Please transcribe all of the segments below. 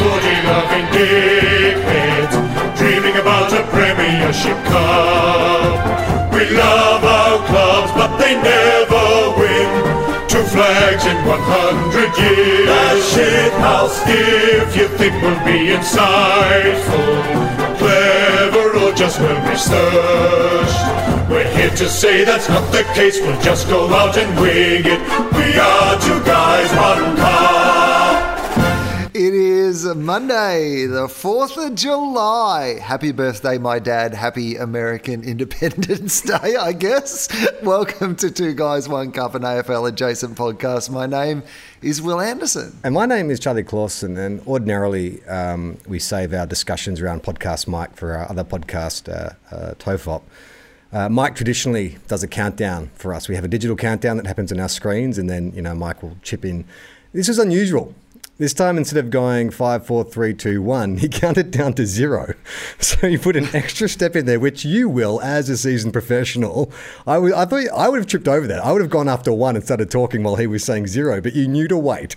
footy loving dickheads, dreaming about a Premiership Cup. We love our clubs, but they never win. Two flags in 100 years. A shit house. If you think we'll be insightful, clever, or just well researched, we're here to say that's not the case. We'll just go out and wing it. We are two guys, one cup. Is Monday, the 4th of July. Happy birthday, my dad. Happy American Independence Day, I guess. Welcome to Two Guys, One Cup, an AFL adjacent podcast. My name is Will Anderson. And my name is Charlie Clausen, and ordinarily um, we save our discussions around podcast Mike for our other podcast, uh, uh, Tofop. Uh, Mike traditionally does a countdown for us. We have a digital countdown that happens on our screens, and then you know Mike will chip in. This is unusual. This time, instead of going five, four, three, two, one, he counted down to zero. So he put an extra step in there, which you will, as a seasoned professional. I would- thought I would have tripped over that. I would have gone after one and started talking while he was saying zero, but you knew to wait.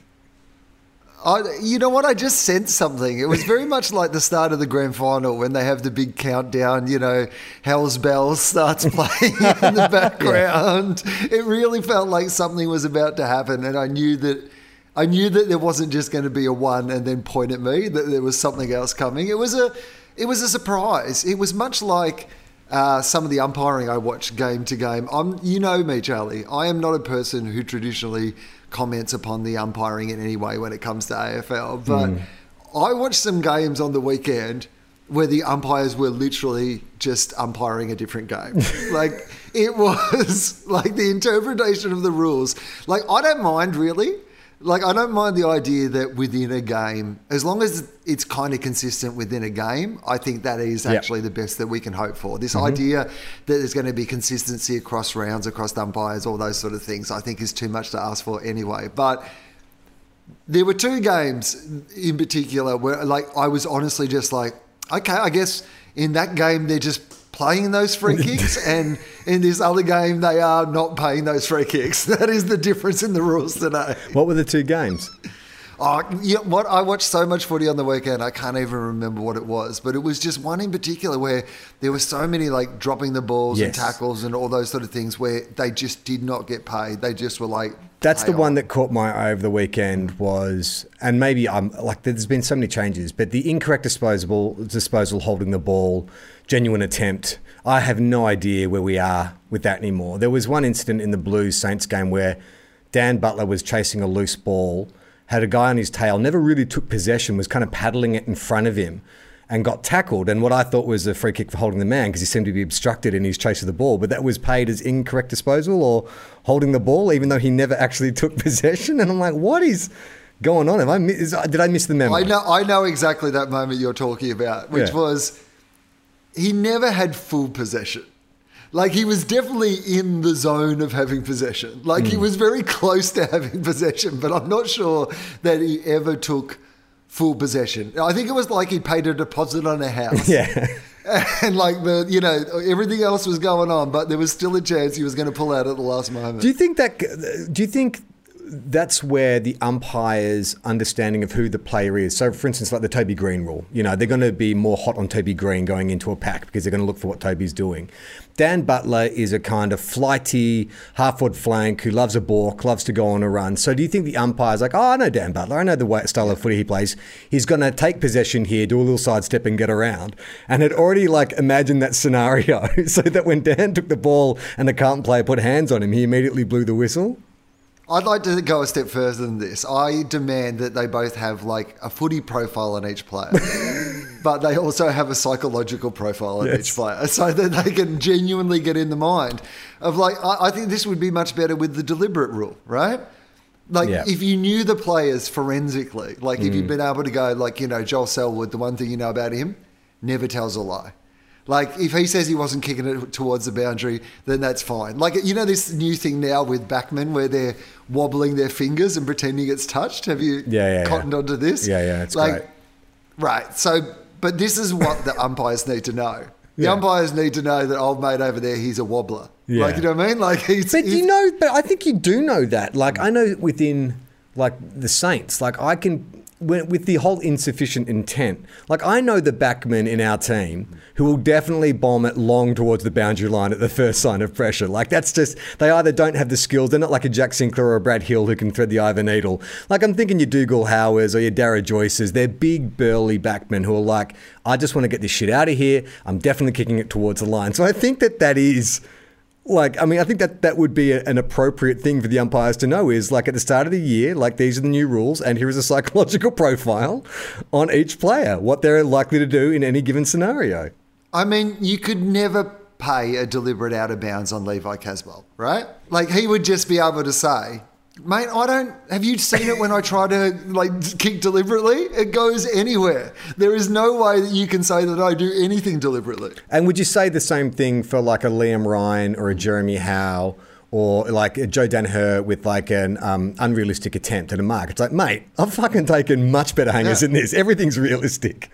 I, you know what? I just sensed something. It was very much like the start of the grand final when they have the big countdown. You know, Hell's Bells starts playing in the background. It really felt like something was about to happen, and I knew that. I knew that there wasn't just going to be a one and then point at me. That there was something else coming. It was a, it was a surprise. It was much like uh, some of the umpiring I watched game to game. I'm, you know me, Charlie. I am not a person who traditionally comments upon the umpiring in any way when it comes to AFL. But I watched some games on the weekend where the umpires were literally just umpiring a different game. like it was like the interpretation of the rules. Like I don't mind really. Like I don't mind the idea that within a game, as long as it's kind of consistent within a game, I think that is Yep. actually the best that we can hope for. This mm-hmm. idea that there's going to be consistency across rounds, across umpires, all those sort of things, I think is too much to ask for anyway. But there were two games in particular where like I was honestly just like, okay, I guess in that game they're just playing those free kicks and in this other game they are not paying those free kicks. That is the difference in the rules today. What were the two games? Oh, know what? I watched so much footy on the weekend, I can't even remember what it was. But it was just one in particular where there were so many like dropping the balls and tackles and all those sort of things where they just did not get paid. They just were like, That's the "Pay one that caught my eye over the weekend was, and maybe I'm like, there's been so many changes, but the incorrect disposable disposal holding the ball, genuine attempt. I have no idea where we are with that anymore. There was one incident in the Blues Saints game where Dan Butler was chasing a loose ball, had a guy on his tail, never really took possession, was kind of paddling it in front of him. And got tackled, and what I thought was a free kick for holding the man because he seemed to be obstructed in his chase of the ball. But that was paid as incorrect disposal or holding the ball, even though he never actually took possession. And I'm like, what is going on? Have I did I miss the memo? I know, I know exactly that moment you're talking about, which Yeah. was he never had full possession. Like he was definitely in the zone of having possession. Like Hmm. he was very close to having possession, but I'm not sure that he ever took full possession. I think it was like he paid a deposit on a house. Yeah. And like the, you know, everything else was going on, but there was still a chance he was going to pull out at the last moment. Do you think that? Do you think that's where the umpire's understanding of who the player is? So, for instance, like the Toby Greene rule, you know, they're going to be more hot on Toby Greene going into a pack because they're going to look for what Toby's doing. Dan Butler is a kind of flighty, half-forward flank who loves a balk, loves to go on a run. So, do you think the umpire's like, oh, I know Dan Butler, I know the way, style of footy he plays. He's going to take possession here, do a little sidestep, and get around. And had already like imagined that scenario, so that when Dan took the ball and the Carlton player put hands on him, he immediately blew the whistle. I'd like to go a step further than this. I demand that they both have like a footy profile on each player, but they also have a psychological profile on Yes. each player so that they can genuinely get in the mind of like, I, I think this would be much better with the deliberate rule, right? Like Yeah. if you knew the players forensically, like if you'd mm. been able to go like, you know, Joel Selwood, the one thing you know about him, never tells a lie. Like if he says he wasn't kicking it towards the boundary, then that's fine. Like you know this new thing now with backmen where they're wobbling their fingers and pretending it's touched. Have you Yeah, yeah, cottoned yeah. onto this? Yeah, yeah, it's like great. right. So, but this is what the umpires need to know. The Yeah. umpires need to know that old mate over there, he's a wobbler. Yeah. Like you know what I mean? Like he's. But he's- you know, but I think you do know that. Like I know within like the Saints, like I can with the whole insufficient intent, like I know the backmen in our team who will definitely bomb it long towards the boundary line at the first sign of pressure. Like that's just they either don't have the skills, they're not like a Jack Sinclair or a Brad Hill who can thread the a needle. Like I'm thinking your Dougal Howards or your Darragh Joyces, they're big burly backmen who are like, I just want to get this shit out of here. I'm definitely kicking it towards the line. So I think that that is like i mean i think that that would be a, an appropriate thing for the umpires to know is like at the start of the year like these are the new rules and here is a psychological profile on each player what they're likely to do in any given scenario I mean, you could never pay a deliberate out of bounds on Levi Casboult, right? Like he would just be able to say, "Mate, I don't. Have you seen it when I try to like kick deliberately? It goes anywhere. There is no way that you can say that I do anything deliberately." and would you say the same thing for like a liam ryan or a jeremy howe or like a Joe Daniher with like an um, unrealistic attempt at a mark. It's like, mate, I've fucking taken much better hangers Yeah. than this. Everything's realistic.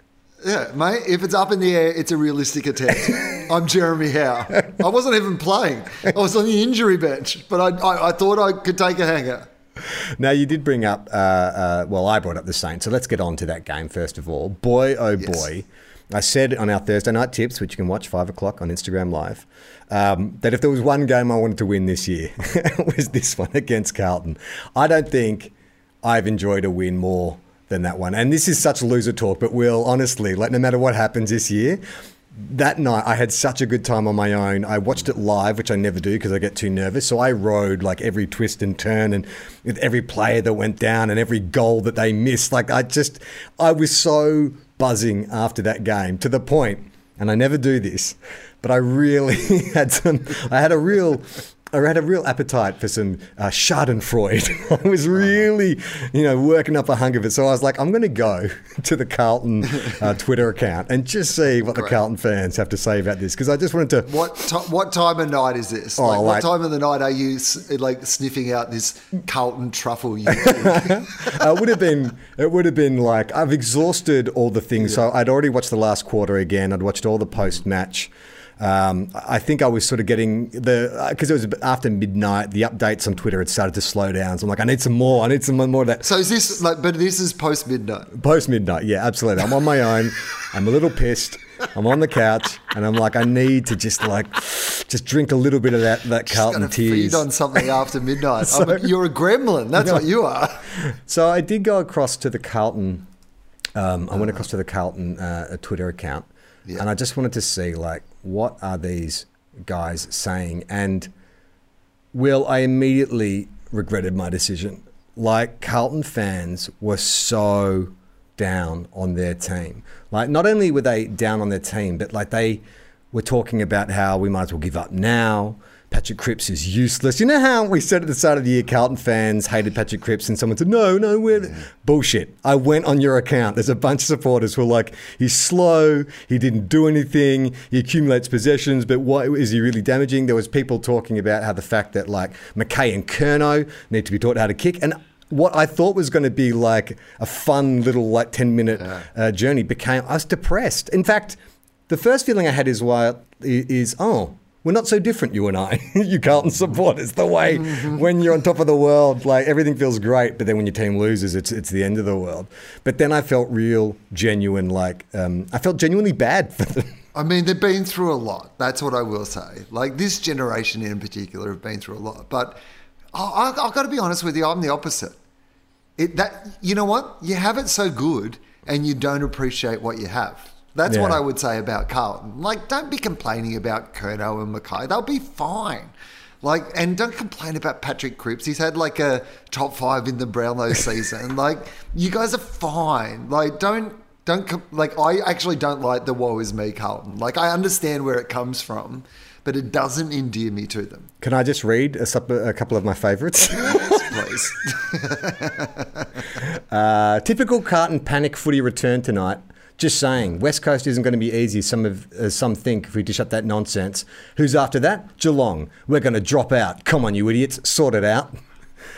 Yeah, mate. If it's up in the air, it's a realistic attempt. I'm Jeremy Howe. I wasn't even playing. I was on the injury bench, but I, I, I thought I could take a hanger. Now, you did bring up, uh, uh, well, I brought up the Saints, so let's get on to that game first of all. Boy, oh Yes. boy. I said on our Thursday night tips, which you can watch 5 o'clock on Instagram Live, um, that if there was one game I wanted to win this year, it was this one against Carlton. I don't think I've enjoyed a win more than that one. And this is such loser talk, but Will, honestly, like no matter what happens this year, that night I had such a good time on my own. I watched it live, which I never do because I get too nervous. So I rode like every twist and turn and with every player that went down and every goal that they missed. Like I just, I was so buzzing after that game to the point, and I never do this, but I really had some, I had a real, I had a real appetite for some uh, Schadenfreude. I was really, you know, working up a hunger for it. So I was like, I'm going to go to the Carlton uh, Twitter account and just see what the Carlton fans have to say about this because I just wanted to. What what time of night is this? Oh, like, like- what time of the night are you like sniffing out this Carlton truffle? You uh, it would have been. It would have been like I've exhausted all the things. So I'd already watched the last quarter again. I'd watched all the post match. Um, I think I was sort of getting the because it was after midnight. The updates on Twitter had started to slow down. So I'm like, I need some more. I need some more of that. so is this like? But this is post midnight. Post midnight, yeah, absolutely. I'm on my own. I'm a little pissed. I'm on the couch, and I'm like, I need to just like, just drink a little bit of that that Got Carlton to tears. feed on something after midnight. I mean, you're a gremlin. That's what you are. So I did go across to the Carlton. Um, I went across to the Carlton uh, Twitter account, Yeah. and I just wanted to see like what are these guys saying. And Will, I immediately regretted my decision. Like Carlton fans were so down on their team. Like not only were they down on their team, but like they were talking about how we might as well give up now. Patrick Cripps is useless. You know how we said at the start of the year, Carlton fans hated Patrick Cripps, and someone said, "No, no, we're bullshit." I went on your account. There's a bunch of supporters who are like, "He's slow. He didn't do anything. He accumulates possessions, but what is he really damaging?" There was people talking about how the fact that like McKay and Curnow need to be taught how to kick, and what I thought was going to be like a fun little like 10 minute uh, journey became I was depressed. In fact, the first feeling I had is why is oh we're not so different, you and I, you Carlton supporters. The way when you're on top of the world, like everything feels great, but then when your team loses, it's it's the end of the world. But then I felt real, genuine, like um, I felt genuinely bad for them. I mean, they've been through a lot. That's what I will say. Like this generation in particular have been through a lot. But I, I, I've got to be honest with you. I'm the opposite. It that you know what you have it so good, and you don't appreciate what you have. That's what I would say about Carlton. Like, don't be complaining about Curnow and McKay. They'll be fine. Like, and don't complain about Patrick Cripps. He's had like a top five in the Brownlow season. like, you guys are fine. Like, don't don't like. I actually don't like the "woe is me" Carlton. Like, I understand where it comes from, but it doesn't endear me to them. Can I just read a, sup- a couple of my favourites? Please. Uh, typical Carlton panic footy return tonight. Just saying, West Coast isn't going to be easy. Some of uh, some think if we dish up that nonsense. Who's after that? Geelong. We're going to drop out. Come on, you idiots, sort it out.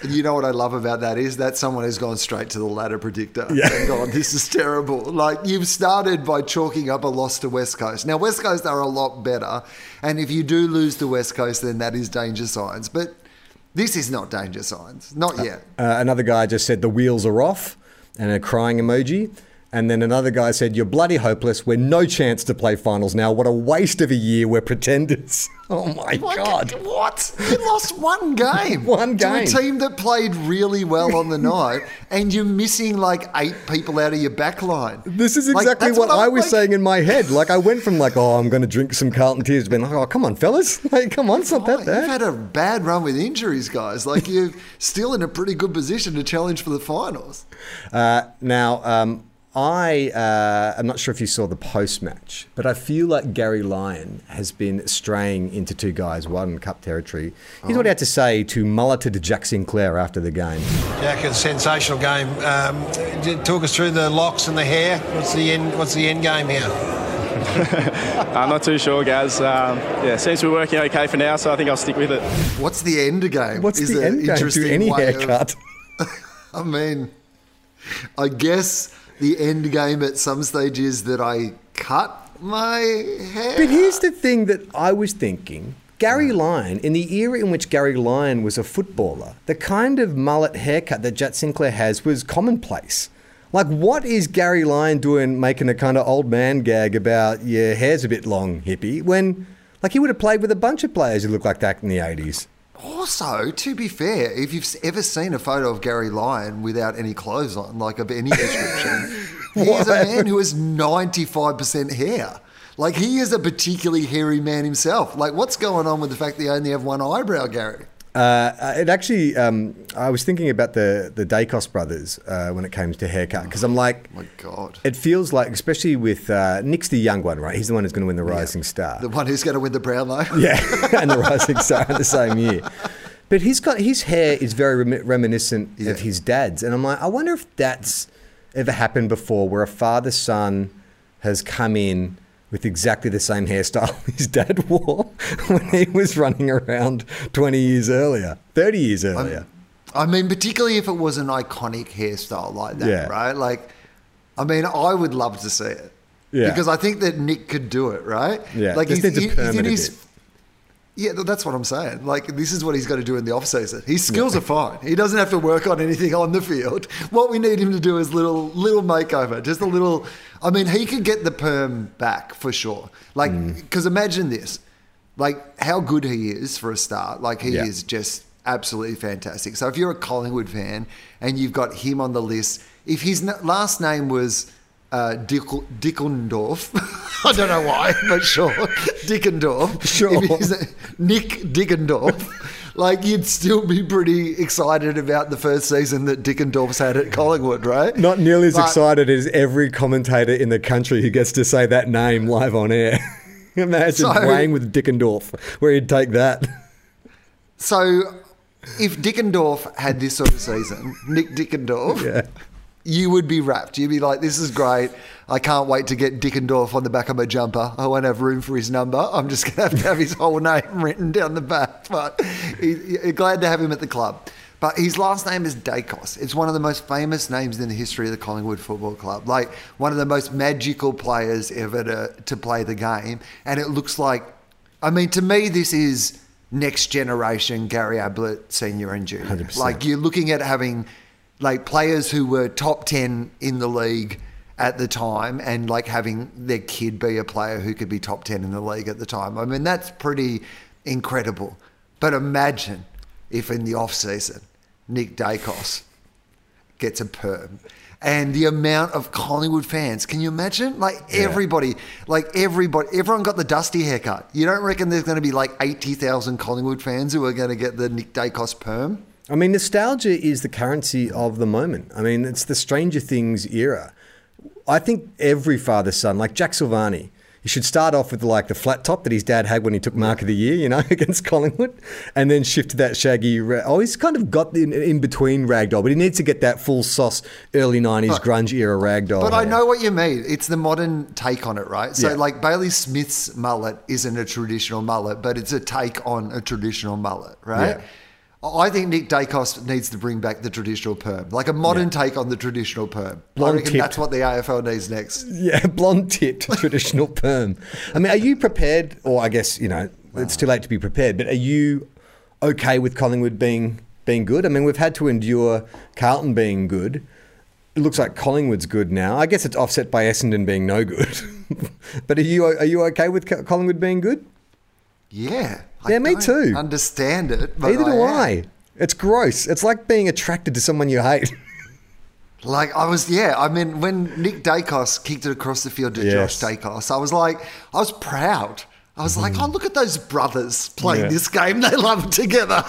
And you know what I love about that is that someone has gone straight to the ladder predictor and gone, this is terrible. Like you've started by chalking up a loss to West Coast. Now West Coast are a lot better, and if you do lose to West Coast, then that is danger signs. But this is not danger signs, not yet. Uh, another guy just said the wheels are off. and a crying emoji. And then another guy said, You're bloody hopeless. We're no chance to play finals now. What a waste of a year. We're pretenders. Oh my Like, God. What? You lost one game. One game. To a team that played really well on the night, and you're missing like eight people out of your back line. This is exactly that's what, I'm I was like- saying in my head. Like, I went from like, oh, I'm going to drink some Carlton tears, to being like, oh, come on, fellas. Like, come on, it's not Oh, that You've had a bad run with injuries, guys. Like you're still in a pretty good position to challenge for the finals. Uh, now, um, I uh, I'm not sure if you saw the post match, but I feel like Gary Lyon has been straying into two guys, one cup territory. Here's what he had to say to mulleted Jack Sinclair after the game. Jack, a sensational game. Um, j- talk us through the locks and the hair. What's the end? What's the end game here? I'm not too sure, Gaz. Um, yeah, seems to be working okay for now, so I think I'll stick with it. What's the end game? What's Is the end game to interesting any way of- haircut? I mean, I guess the end game at some stage is that I cut my hair. But here's the thing that I was thinking. Gary mm. Lyon, in the era in which Gary Lyon was a footballer, the kind of mullet haircut that Jack Sinclair has was commonplace. Like, what is Gary Lyon doing making a kind of old man gag about your hair's a bit long, hippie, when, like, he would have played with a bunch of players who looked like that in the 80s? Also, to be fair, if you've ever seen a photo of Gary Lyon without any clothes on, like of any description, he is a man who has 95% hair. Like, he is a particularly hairy man himself. Like, what's going on with the fact that you only have one eyebrow, Gary? Uh, it actually, um, I was thinking about the, the Daicos brothers uh, when it came to haircut, because I'm like, Oh My God. It feels like, especially with uh, Nick's the young one, right? He's the one who's going to win the Rising Star. The one who's going to win the Brownlow? Yeah, and the Rising Star in the same year. But he's got his hair is very remi- reminiscent Yeah. of his dad's, and I'm like, I wonder if that's ever happened before, where a father son has come in with exactly the same hairstyle his dad wore when he was running around 20 years earlier, 30 years earlier. I mean, particularly if it was an iconic hairstyle like that, Yeah. right? Like, I mean, I would love to see it. Yeah. Because I think that Nick could do it, right? Yeah, Like, just he's, needs to he- he's in his. Yeah, that's what I'm saying. Like, this is what he's got to do in the off season. His skills are fine. He doesn't have to work on anything on the field. What we need him to do is little little makeover, just a little. I mean, he could get the perm back for sure. Like, Mm. because imagine this, like how good he is for a start. Like, he Yeah. is just absolutely fantastic. So if you're a Collingwood fan and you've got him on the list, if his last name was uh, Dick- Dickendorf, I don't know why, but sure, Dickendorf. Sure. Nick Dickendorf. Like you'd still be pretty excited about the first season that Dickendorf's had at Collingwood, right? Not nearly as But- excited as every commentator in the country who gets to say that name live on air. Imagine So- playing with Dickendorf, where he'd take that. So, if Dickendorf had this sort of season, Nick Dickendorf, Yeah. You would be wrapped. You'd be like, "This is great. I can't wait to get Dickendorf on the back of my jumper. I won't have room for his number. I'm just going to have to have his whole name written down the back." But he, he- glad to have him at the club. But his last name is Daicos. It's one of the most famous names in the history of the Collingwood Football Club. Like one of the most magical players ever to, to play the game. And it looks like, I mean, to me, this is next generation Gary Ablett senior and junior. 100%. Like you're looking at having like players who were top 10 in the league at the time and like having their kid be a player who could be top 10 in the league at the time. I mean, that's pretty incredible. But imagine if in the off season, Nick Daicos gets a perm. And the amount of Collingwood fans, can you imagine? Like everybody, like everybody, everyone got the dusty haircut. You don't reckon there's going to be like 80,000 Collingwood fans who are going to get the Nick Daicos perm? I mean, nostalgia is the currency of the moment. I mean, it's the Stranger Things era. I think every father son, like Jack Silvagni, he should start off with like the flat top that his dad had when he took Mark of the Year, you know, against Collingwood, and then shift to that shaggy. Ra- oh, he's kind of got the in, in between ragdoll, but he needs to get that full sauce early '90s grunge era ragdoll. But I know what you mean. It's the modern take on it, right? So, Yeah. like Bailey Smith's mullet isn't a traditional mullet, but it's a take on a traditional mullet, right? Yeah. I think Nick Daicos needs to bring back the traditional perm, like a modern take on the traditional perm. Blonde I reckon tipped. that's what the AFL needs next. Yeah, blonde tipped traditional perm. I mean, are you prepared? Or I guess you know it's too late to be prepared. But are you okay with Collingwood being being good? I mean, we've had to endure Carlton being good. it looks like Collingwood's good now. I guess it's offset by Essendon being no good. but are you are you okay with Collingwood being good? Yeah. Yeah, me don't too. Understand it. But Neither do am. I. It's gross. It's like being attracted to someone you hate. Like I was, yeah. I mean, when Nick Daicos kicked it across the field to Yes. Josh Daicos, I was like, I was proud. I was like, oh, look at those brothers playing Mm-hmm. Yeah. this game. They love it together.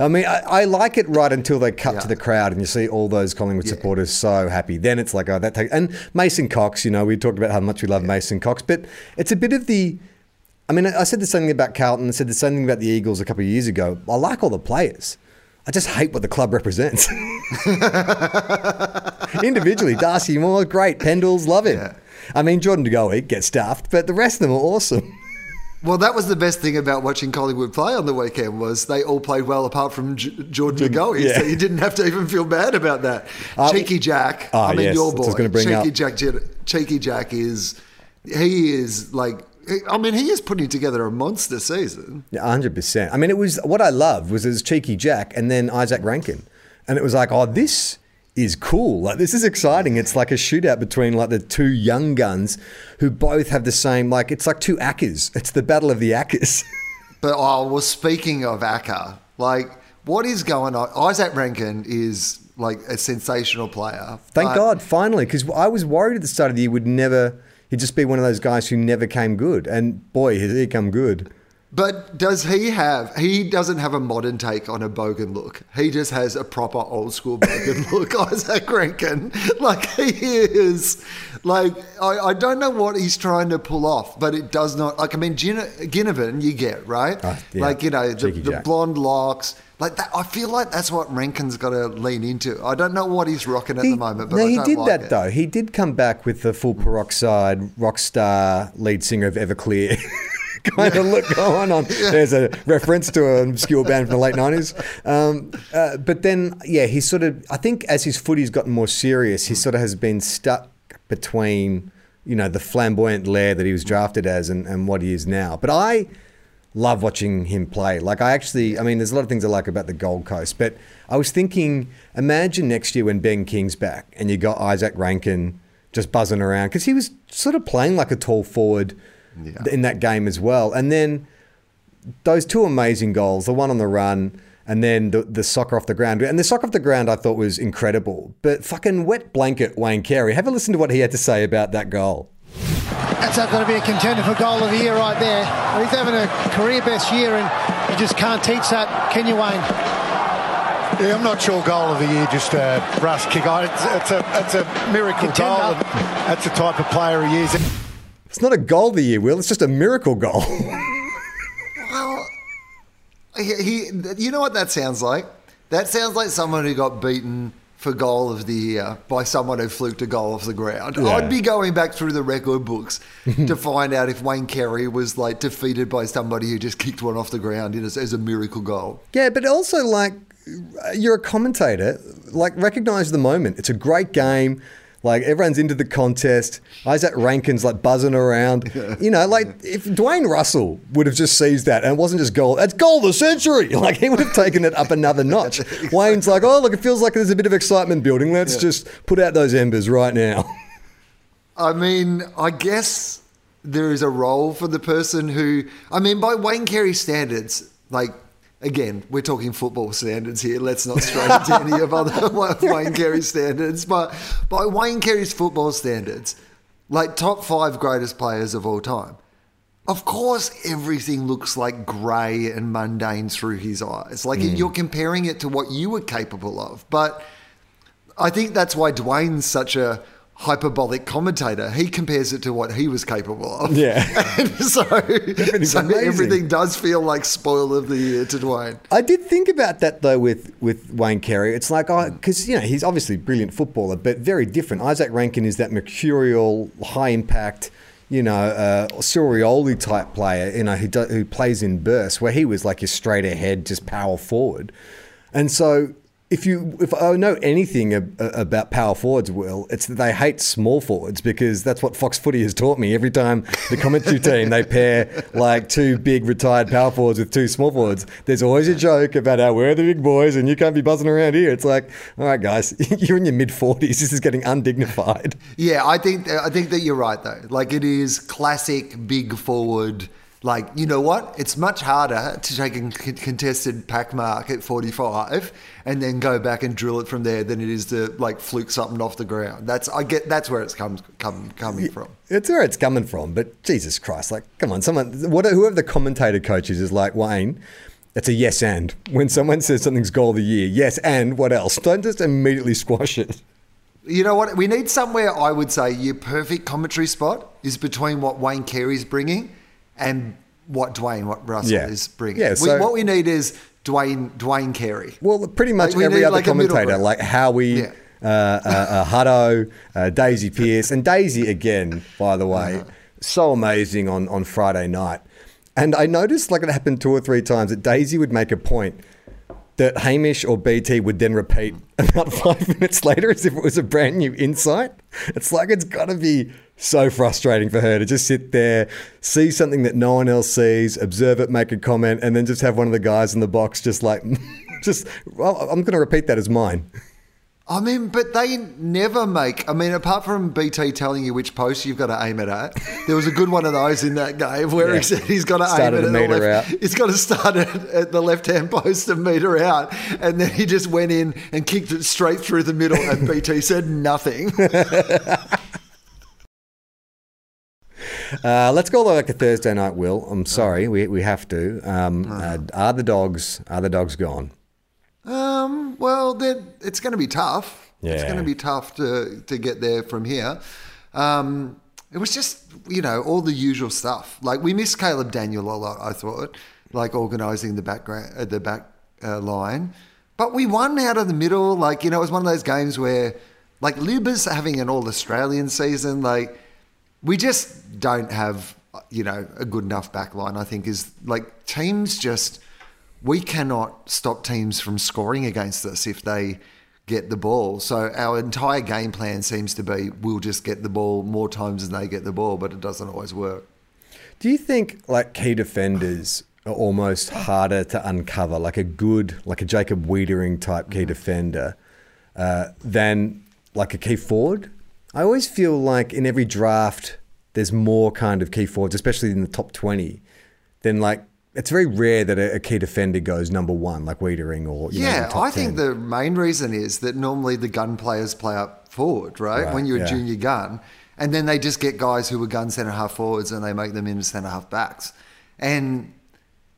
I mean, I, I like it right until they cut Yeah. to the crowd and you see all those Collingwood supporters so happy. Then it's like, oh, that takes. And Mason Cox, you know, we talked about how much we love Mason Cox, but it's a bit of the. I mean, I said the same thing about Carlton. I said the same thing about the Eagles a couple of years ago. I like all the players. I just hate what the club represents. Individually, Darcy Moore, great. Pendles, love him. Yeah. I mean, Jordan De Goey gets stuffed, but the rest of them are awesome. well, that was the best thing about watching Collingwood play on the weekend was they all played well apart from J- Jordan McGoey, yeah. so you didn't have to even feel bad about that. Uh, Cheeky Jack, ah, I mean, yes, your boy, Cheeky up. Jack, Cheeky Jack is he is like. I mean, he is putting together a monster season. Yeah, hundred percent. I mean, it was what I loved was his cheeky Jack and then Izak Rankine, and it was like, oh, this is cool. Like this is exciting. It's like a shootout between like the two young guns who both have the same. Like it's like two Ackers. It's the battle of the Ackers. But oh, well, speaking of Acker, like what is going on? Izak Rankine is like a sensational player. Thank God, finally, because I was worried at the start of the year would never. He'd just be one of those guys who never came good, and boy, has he come good. But does he have? He doesn't have a modern take on a bogan look. He just has a proper old school bogan look. Izak Rankine, like he is, like I, I don't know what he's trying to pull off, but it does not. Like I mean, Gin- Ginnivan, you get right, Oh, yeah. like you know the, the blonde locks. Like that, I feel like that's what Rankine's got to lean into. I don't know what he's rocking at the moment, but no, he did like that it. though. He did come back with the full peroxide rock star lead singer of Everclear. kind of look going on. There's a reference to an obscure band from the late nineties. Um, uh, but then, yeah, he sort of. I think as his footy's gotten more serious, he sort of has been stuck between, you know, the flamboyant lair that he was drafted as and, and what he is now. But I love watching him play. Like I actually, I mean, there's a lot of things I like about the Gold Coast, but I was thinking, imagine next year when Ben King's back and you got Izak Rankine just buzzing around because he was sort of playing like a tall forward Yeah. in that game as well, and then those two amazing goals, the one on the run. And then the, the soccer off the ground. And the soccer off the ground I thought was incredible. But fucking wet blanket Wayne Carey. Have a listen to what he had to say about that goal. That's not going to be a contender for goal of the year right there. He's having a career best year, and you just can't teach that, can you, Wayne? Yeah, I'm not sure goal of the year, just a rush kick. I- It's, it's a it's a miracle Contender. goal. And that's the type of player he is. It's not a goal of the year, Will. It's just a miracle goal. Well, he, he, you know what that sounds like? That sounds like someone who got beaten for goal of the year by someone who fluked a goal off the ground. Yeah. I'd be going back through the record books to find out if Wayne Carey was like defeated by somebody who just kicked one off the ground as, as a miracle goal. Yeah, but also like you're a commentator, like recognize the moment. It's a great game. Like everyone's into the contest. Izak Rankine's like buzzing around. You know, like if Dwayne Russell would have just seized that and it wasn't just goal, that's goal of the century. Like he would have taken it up another notch. Wayne's like, oh look, it feels like there's a bit of excitement building. Let's just put out those embers right now. I mean, I guess there is a role for the person who, I mean, by Wayne Carey standards, like, again, we're talking football standards here. Let's not stray into any of other Wayne Carey standards. But by Wayne Carey's football standards, like top five greatest players of all time, of course, everything looks like grey and mundane through his eyes. Like hmm. you're comparing it to what you were capable of. But I think that's why Dwayne's such a hyperbolic commentator. He compares it to what he was capable of. Yeah. And so, so everything does feel like spoil of the year to Dwayne. I did think about that though with, with Wayne Carey. It's like, oh, because you know he's obviously a brilliant footballer, but very different. Izak Rankine is that mercurial, high impact, you know, uh, Sorioli type player. You know, who do, who plays in bursts, where he was like your straight ahead, just power forward. And so if you if I know anything ab- about power forwards, Will, it's that they hate small forwards because that's what Fox Footy has taught me. Every time the commentary team they pair like two big retired power forwards with two small forwards, there's always a joke about how we're the big boys and you can't be buzzing around here. It's like, all right, guys, you're in your mid forties. This is getting undignified. Yeah, I think I think that you're right though. Like it is classic big forward. Like you know what? It's much harder to take a contested pack mark at 45 and then go back and drill it from there than it is to like fluke something off the ground. That's I get that's where it's comes come, coming from. It's where it's coming from, but Jesus Christ, like, come on, someone, what, whoever the commentator coach is, is like Wayne. It's a yes and. When someone says something's goal of the year, yes and what else? Don't just immediately squash it. You know what? We need somewhere. I would say your perfect commentary spot is between what Wayne Carey's bringing and what Dwayne, what Russell Yeah. is bringing. Yeah, we, what we need is Dwayne Dwayne Carey. Well, pretty much Like, every need other like commentator, like Howie, Yeah. uh, uh, uh, Hutto, uh, Daisy Pearce, and Daisy again, by the way, Uh-huh. so amazing on, on Friday night. And I noticed, like it happened two or three times, that Daisy would make a point that Hamish or BT would then repeat about five minutes later as if it was a brand new insight. It's like it's got to be so frustrating for her to just sit there, see something that no one else sees, observe it, make a comment, and then just have one of the guys in the box just like, just, well, I'm going to repeat that as mine. I mean, but they never make. I mean, apart from BT telling you which post you've got to aim it at, there was a good one of those in that game where Yeah. he said he's got to aim it at the left. out. He's got to start it at the left-hand post and meter out, and then he just went in and kicked it straight through the middle, and BT said nothing. Uh, let's go like a Thursday night, Will. I'm sorry, we, we have to. Um, uh, are the dogs, are the dogs gone? Um, well, then it's going to be tough. It's going to be tough to, to get there from here. Um, it was just, you know, all the usual stuff. Like we missed Caleb Daniel a lot, I thought, like organising the background, uh, the back uh, line. But we won out of the middle. Like, you know, it was one of those games where, like, Libba's having an all Australian season. Like, we just don't have, you know, a good enough back line, I think, is like teams just, we cannot stop teams from scoring against us if they get the ball. So our entire game plan seems to be we'll just get the ball more times than they get the ball, but it doesn't always work. Do you think like key defenders are almost harder to uncover, like a good, like a Jacob Weitering type key defender, uh, than like a key forward? I always feel like in every draft there's more kind of key forwards, especially in the top twenty, than like it's very rare that a, key defender goes number one, like Weitering or know, yeah, top I think the main reason is that normally the gun players play up forward, right? Right, when you're a junior gun. And then they just get guys who were gun centre half forwards and they make them into centre half backs. And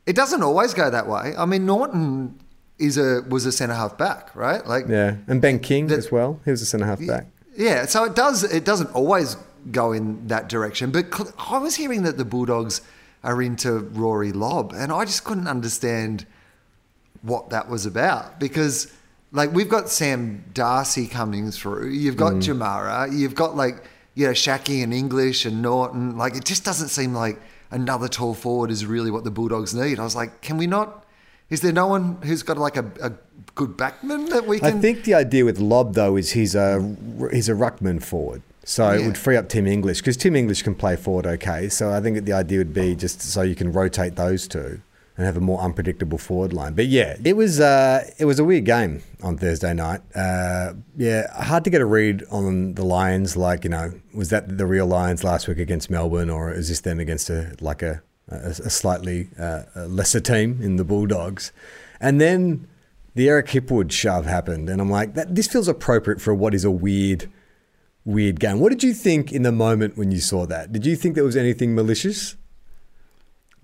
it doesn't always go that way. I mean, Norton is a was a centre half back, right? Like yeah, and Ben King as well. He was a centre half back. Yeah, so it does. It doesn't always go in that direction. But I was hearing that the Bulldogs are into Rory Lobb, and I just couldn't understand what that was about because, like, we've got Sam Darcy coming through. You've got mm. Jamarra. You've got like you know Schache and English and Norton. Like, it just doesn't seem like another tall forward is really what the Bulldogs need. I was like, can we not? Is there no one who's got like a, a good backman that we can I think the idea with Lobb though is he's a he's a ruckman forward, so it would free up Tim English because Tim English can play forward okay. So I think the idea would be just so you can rotate those two and have a more unpredictable forward line. But yeah, it was uh, it was a weird game on Thursday night. Uh, yeah, hard to get a read on the Lions. Like you know, was that the real Lions last week against Melbourne, or is this them against a like a a, a slightly uh, a lesser team in the Bulldogs? And then the Eric Hipwood shove happened, and I'm like, that, this feels appropriate for what is a weird, weird game. What did you think in the moment when you saw that? Did you think there was anything malicious?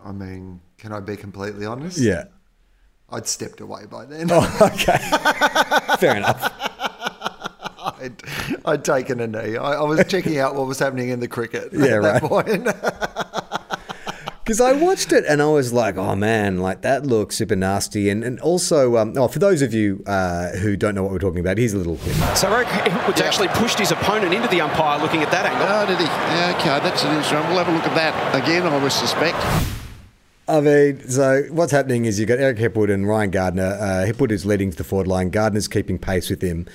I mean, can I be completely honest? Yeah. I'd stepped away by then. Oh, okay. Fair enough. I'd, I'd taken a knee. I, I was checking out what was happening in the cricket Yeah, at that right. point. Because I watched it and I was like, oh man, like that looks super nasty. And, and also, um, oh, for those of you uh, who don't know what we're talking about, here's a little clip. So Eric Hipwood's actually pushed his opponent into the umpire looking at that angle. Oh, did he? Yeah, okay, that's an interesting. We'll have a look at that again, I would suspect. I mean, so what's happening is you've got Eric Hipwood and Ryan Gardner. Uh, Hipwood is leading to the forward line. Gardner's keeping pace with him.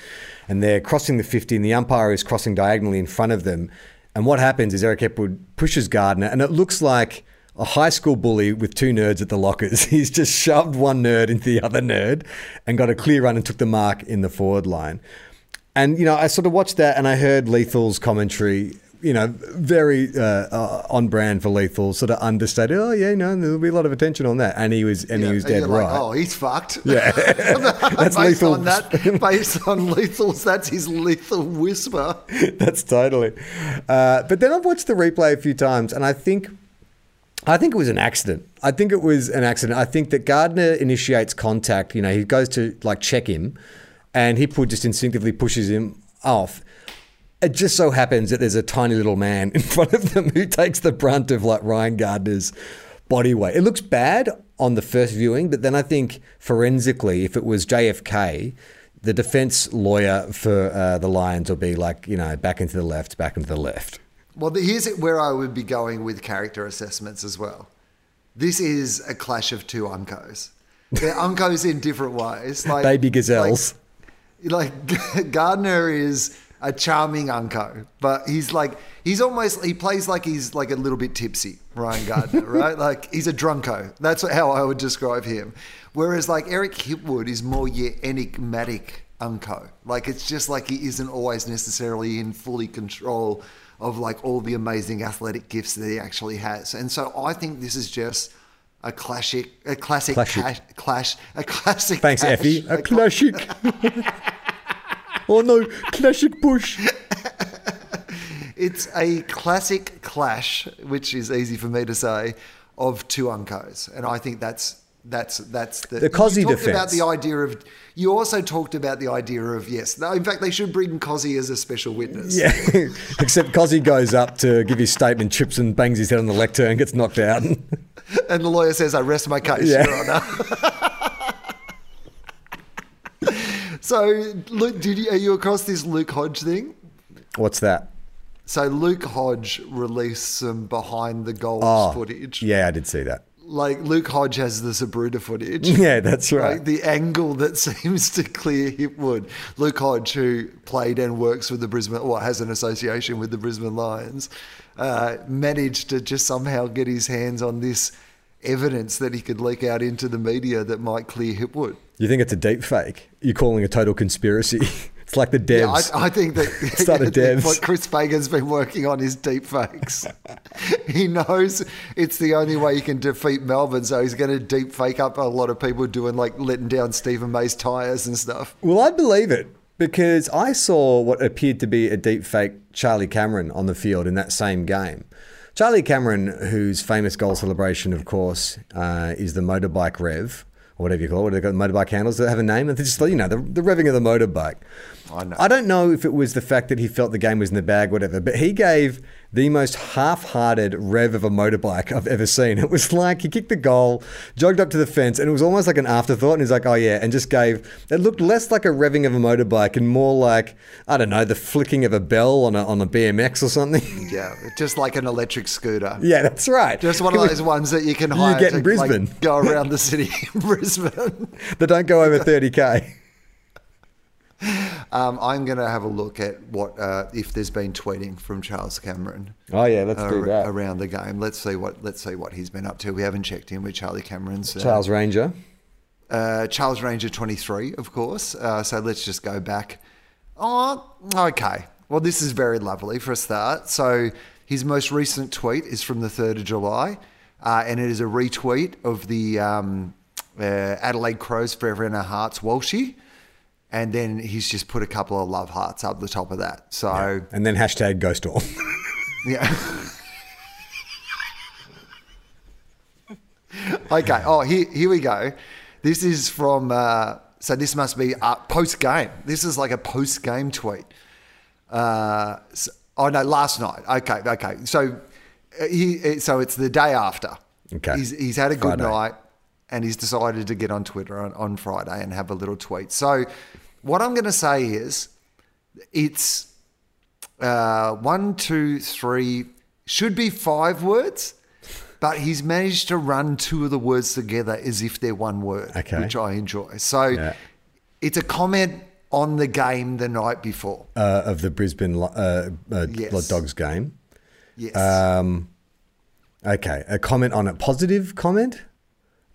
And they're crossing the 50, and the umpire is crossing diagonally in front of them. And what happens is Eric Hipwood pushes Gardner, and it looks like a high school bully with two nerds at the lockers. He's just shoved one nerd into the other nerd and got a clear run and took the mark in the forward line. And, you know, I sort of watched that and I heard Lethal's commentary you know, very uh, uh, on brand for Lethal, sort of understated. Oh yeah, no, there'll be a lot of attention on that, and he was, and Yeah, he was and dead you're like, right. oh, he's fucked. Yeah. That's based lethal. on that, based on lethal's, that's his lethal whisper. That's totally. Uh, but then I've watched the replay a few times, and I think, I think it was an accident. I think it was an accident. I think that Gardner initiates contact. You know, he goes to like check him, and Hipwood just instinctively pushes him off. It just so happens that there's a tiny little man in front of them who takes the brunt of like Ryan Gardner's body weight. It looks bad on the first viewing, but then I think forensically, if it was JFK, the defense lawyer for uh, the Lions will be like, you know, back into the left, back into the left. Well, the- here's where I would be going with character assessments as well. This is a clash of two uncos. They're uncos in different ways. Like Baby gazelles. Like, like Gardner is a charming unco, but he's like he's almost he plays like he's like a little bit tipsy. Ryan Gardner, right? Like he's a drunko. That's how I would describe him. Whereas like Eric Hipwood is more yeah, enigmatic unco. Like it's just like he isn't always necessarily in fully control of like all the amazing athletic gifts that he actually has. And so I think this is just a classic, a classic Classic. Clash, clash, a classic. Thanks, clash- Effie. A cla- classic. oh no, classic push. It's a classic clash, which is easy for me to say, of two uncos, and I think that's that's that's the. The Cozzy you talked about the idea of. You also talked about the idea of yes. No, in fact, they should bring Cozzy as a special witness. Yeah, except Cozzy goes up to give his statement, trips and bangs his head on the lectern and gets knocked out. And the lawyer says, "I rest my case, Yeah. Your Honour." so, Luke, did you, are you across this Luke Hodge thing? What's that? So Luke Hodge released some behind the goals Oh, footage. yeah, I did see that. Like Luke Hodge has the Zapruder footage. Yeah, that's right. Like the angle that seems to clear Hipwood. Luke Hodge, who played and works with the Brisbane, or has an association with the Brisbane Lions, uh, managed to just somehow get his hands on this evidence that he could leak out into the media that might clear Hipwood. You think it's a deep fake? You're calling a total conspiracy. it's like the devs. Yeah, I, I think that Started devs. what Chris Fagan's been working on is deep fakes. he knows it's the only way he can defeat Melbourne, so he's going to deep fake up a lot of people doing like letting down Steven May's tires and stuff. Well, I believe it because I saw what appeared to be a deep fake Charlie Cameron on the field in that same game. Charlie Cameron, whose famous goal celebration, of course, uh, is the motorbike rev, or whatever you call it. What do they got? Motorbike handles that have a name? It's just, you know, the, the revving of the motorbike. I know. I don't know if it was the fact that he felt the game was in the bag, whatever, but he gave the most half-hearted rev of a motorbike I've ever seen. It was like he kicked the goal, jogged up to the fence, and it was almost like an afterthought. And he's like, "Oh yeah," and just gave. It looked less like a revving of a motorbike and more like I don't know, the flicking of a bell on a on a BMX or something. Yeah, just like an electric scooter. yeah, that's right. Just one of those ones that you can hire You get to in Brisbane. Like, go around the city in Brisbane. that don't go over thirty k. Um, I'm going to have a look at what uh, if there's been tweeting from Charles Cameron. Oh yeah, let's do that. around the game. Let's see what let's see what he's been up to. We haven't checked in with Charlie Cameron's uh, Charles Ranger. uh, Charles Ranger 23, of course. Uh, so let's just go back. Oh, okay. Well, this is very lovely for a start. So his most recent tweet is from the 3rd of July, uh, and it is a retweet of the um, uh, Adelaide Crows Forever in Our Hearts Walshy. And then he's just put a couple of love hearts up the top of that. So, And then hashtag Ghost Storm. yeah. okay. Oh, here, here we go. This is from. Uh, so this must be uh, post game. This is like a post game tweet. Uh, s oh no, last night. Okay, okay. So uh, he. So it's the day after. Okay. He's he's had a good Friday. night, and he's decided to get on Twitter on, on Friday and have a little tweet. So what I'm going to say is, it's uh, one, two, three, should be five words. but he's managed to run two of the words together as if they're one word, Okay. which I enjoy. So Yeah. it's a comment on the game the night before. Uh, of the Brisbane uh, uh, Yes. Dogs game. Yes. Um, okay, a comment on it. Positive comment,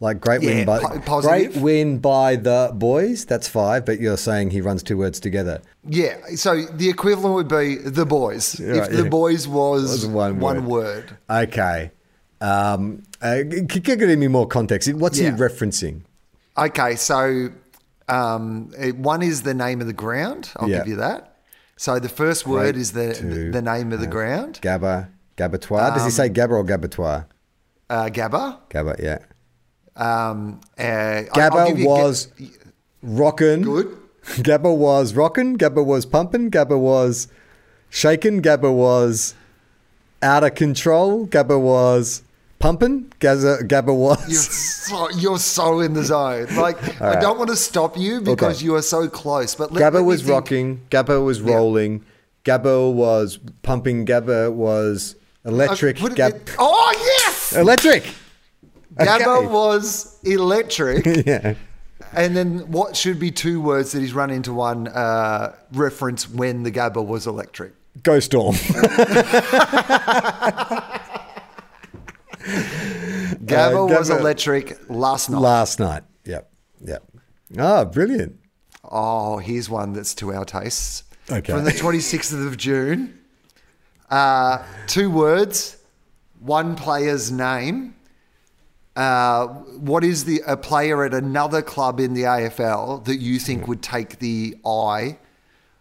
like great win Yeah, by po- positive. great win by the boys. That's five, but you're saying he runs two words together. yeah. So the equivalent would be the boys. Right, if the boys was, Was one one, word. word. Okay. Um, uh, give me more context. What's he referencing? Okay, so um, one is the name of the ground. I'll Yeah. give you that. So the first word Great is the the name of the ground. Gabba, Gabbatoir. Does he Um, say Gabba or Gabbatoir? Uh, Gabba. Gabba, yeah. Um, uh, Gabba give you Ga- was rockin'. Good. Gabba was rockin'. Gabba was pumping. Gabba was shaking. Gabba was out of control. Gabba was pumping. Gabba, Gabba You're was. so, you're so in the zone. Like I don't want to stop you because Okay. you are so close. But let, let Gabba me was rocking. Gabba was rolling. Gabba was pumping. Gabba was electric. Uh, it- Gab- it- oh yes, electric. Gabba Okay. was electric. Yeah. And then what should be two words that he's run into one uh, reference when the Gabba was electric? Go Storm. Gabba was Gabba- electric last night. Last night. Yep. Yep. Ah, brilliant. Oh, here's one that's to our tastes. Okay. From the 26th of June. Uh, two words, one player's name. Uh, what is the a player at another club in the AFL that you think would take the eye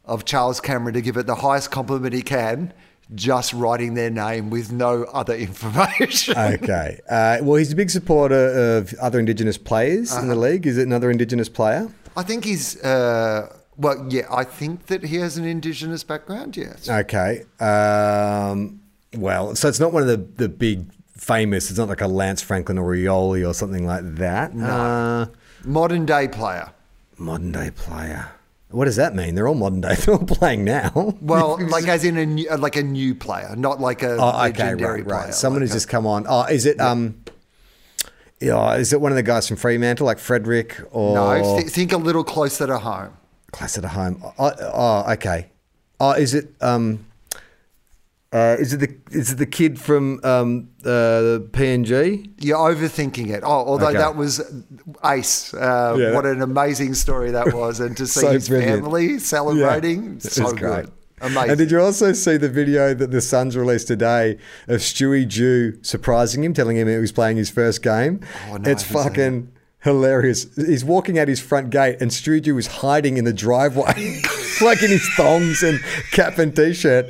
of Charles Cameron to give it the highest compliment he can, just writing their name with no other information? Okay. Uh, well, he's a big supporter of other Indigenous players in the Uh-huh. league. Is it another Indigenous player? I think he's, uh, well, yeah, I think that he has an Indigenous background, yes. Okay. Um, well, so it's not one of the, the big famous. It's not like a Lance Franklin or Rioli or something like that. No. Uh, Modern day player. modern day player. What does that mean? They're all modern day. They're all playing now. Well, like as in a new, uh, like a new player, not like a Oh, okay, legendary right, player. Someone like who's a- just come on. Oh, is it um? Yeah, is it one of the guys from Fremantle, like Frederick or no. Th- think a little closer to home. closer to home? Oh, oh, okay. Oh, is it um? Uh, is it the is it the kid from um uh PNG? You're overthinking it. Oh, although Okay. that was ace. Uh, Yeah. What an amazing story that was, and to see So his brilliant. family celebrating, Yeah. so It's good, amazing. And did you also see the video that the Suns released today of Stewie Dew surprising him, telling him he was playing his first game? Oh, no, it's fucking hilarious. He's walking out his front gate, and Stewie Dew is hiding in the driveway, like in his thongs and cap and t-shirt.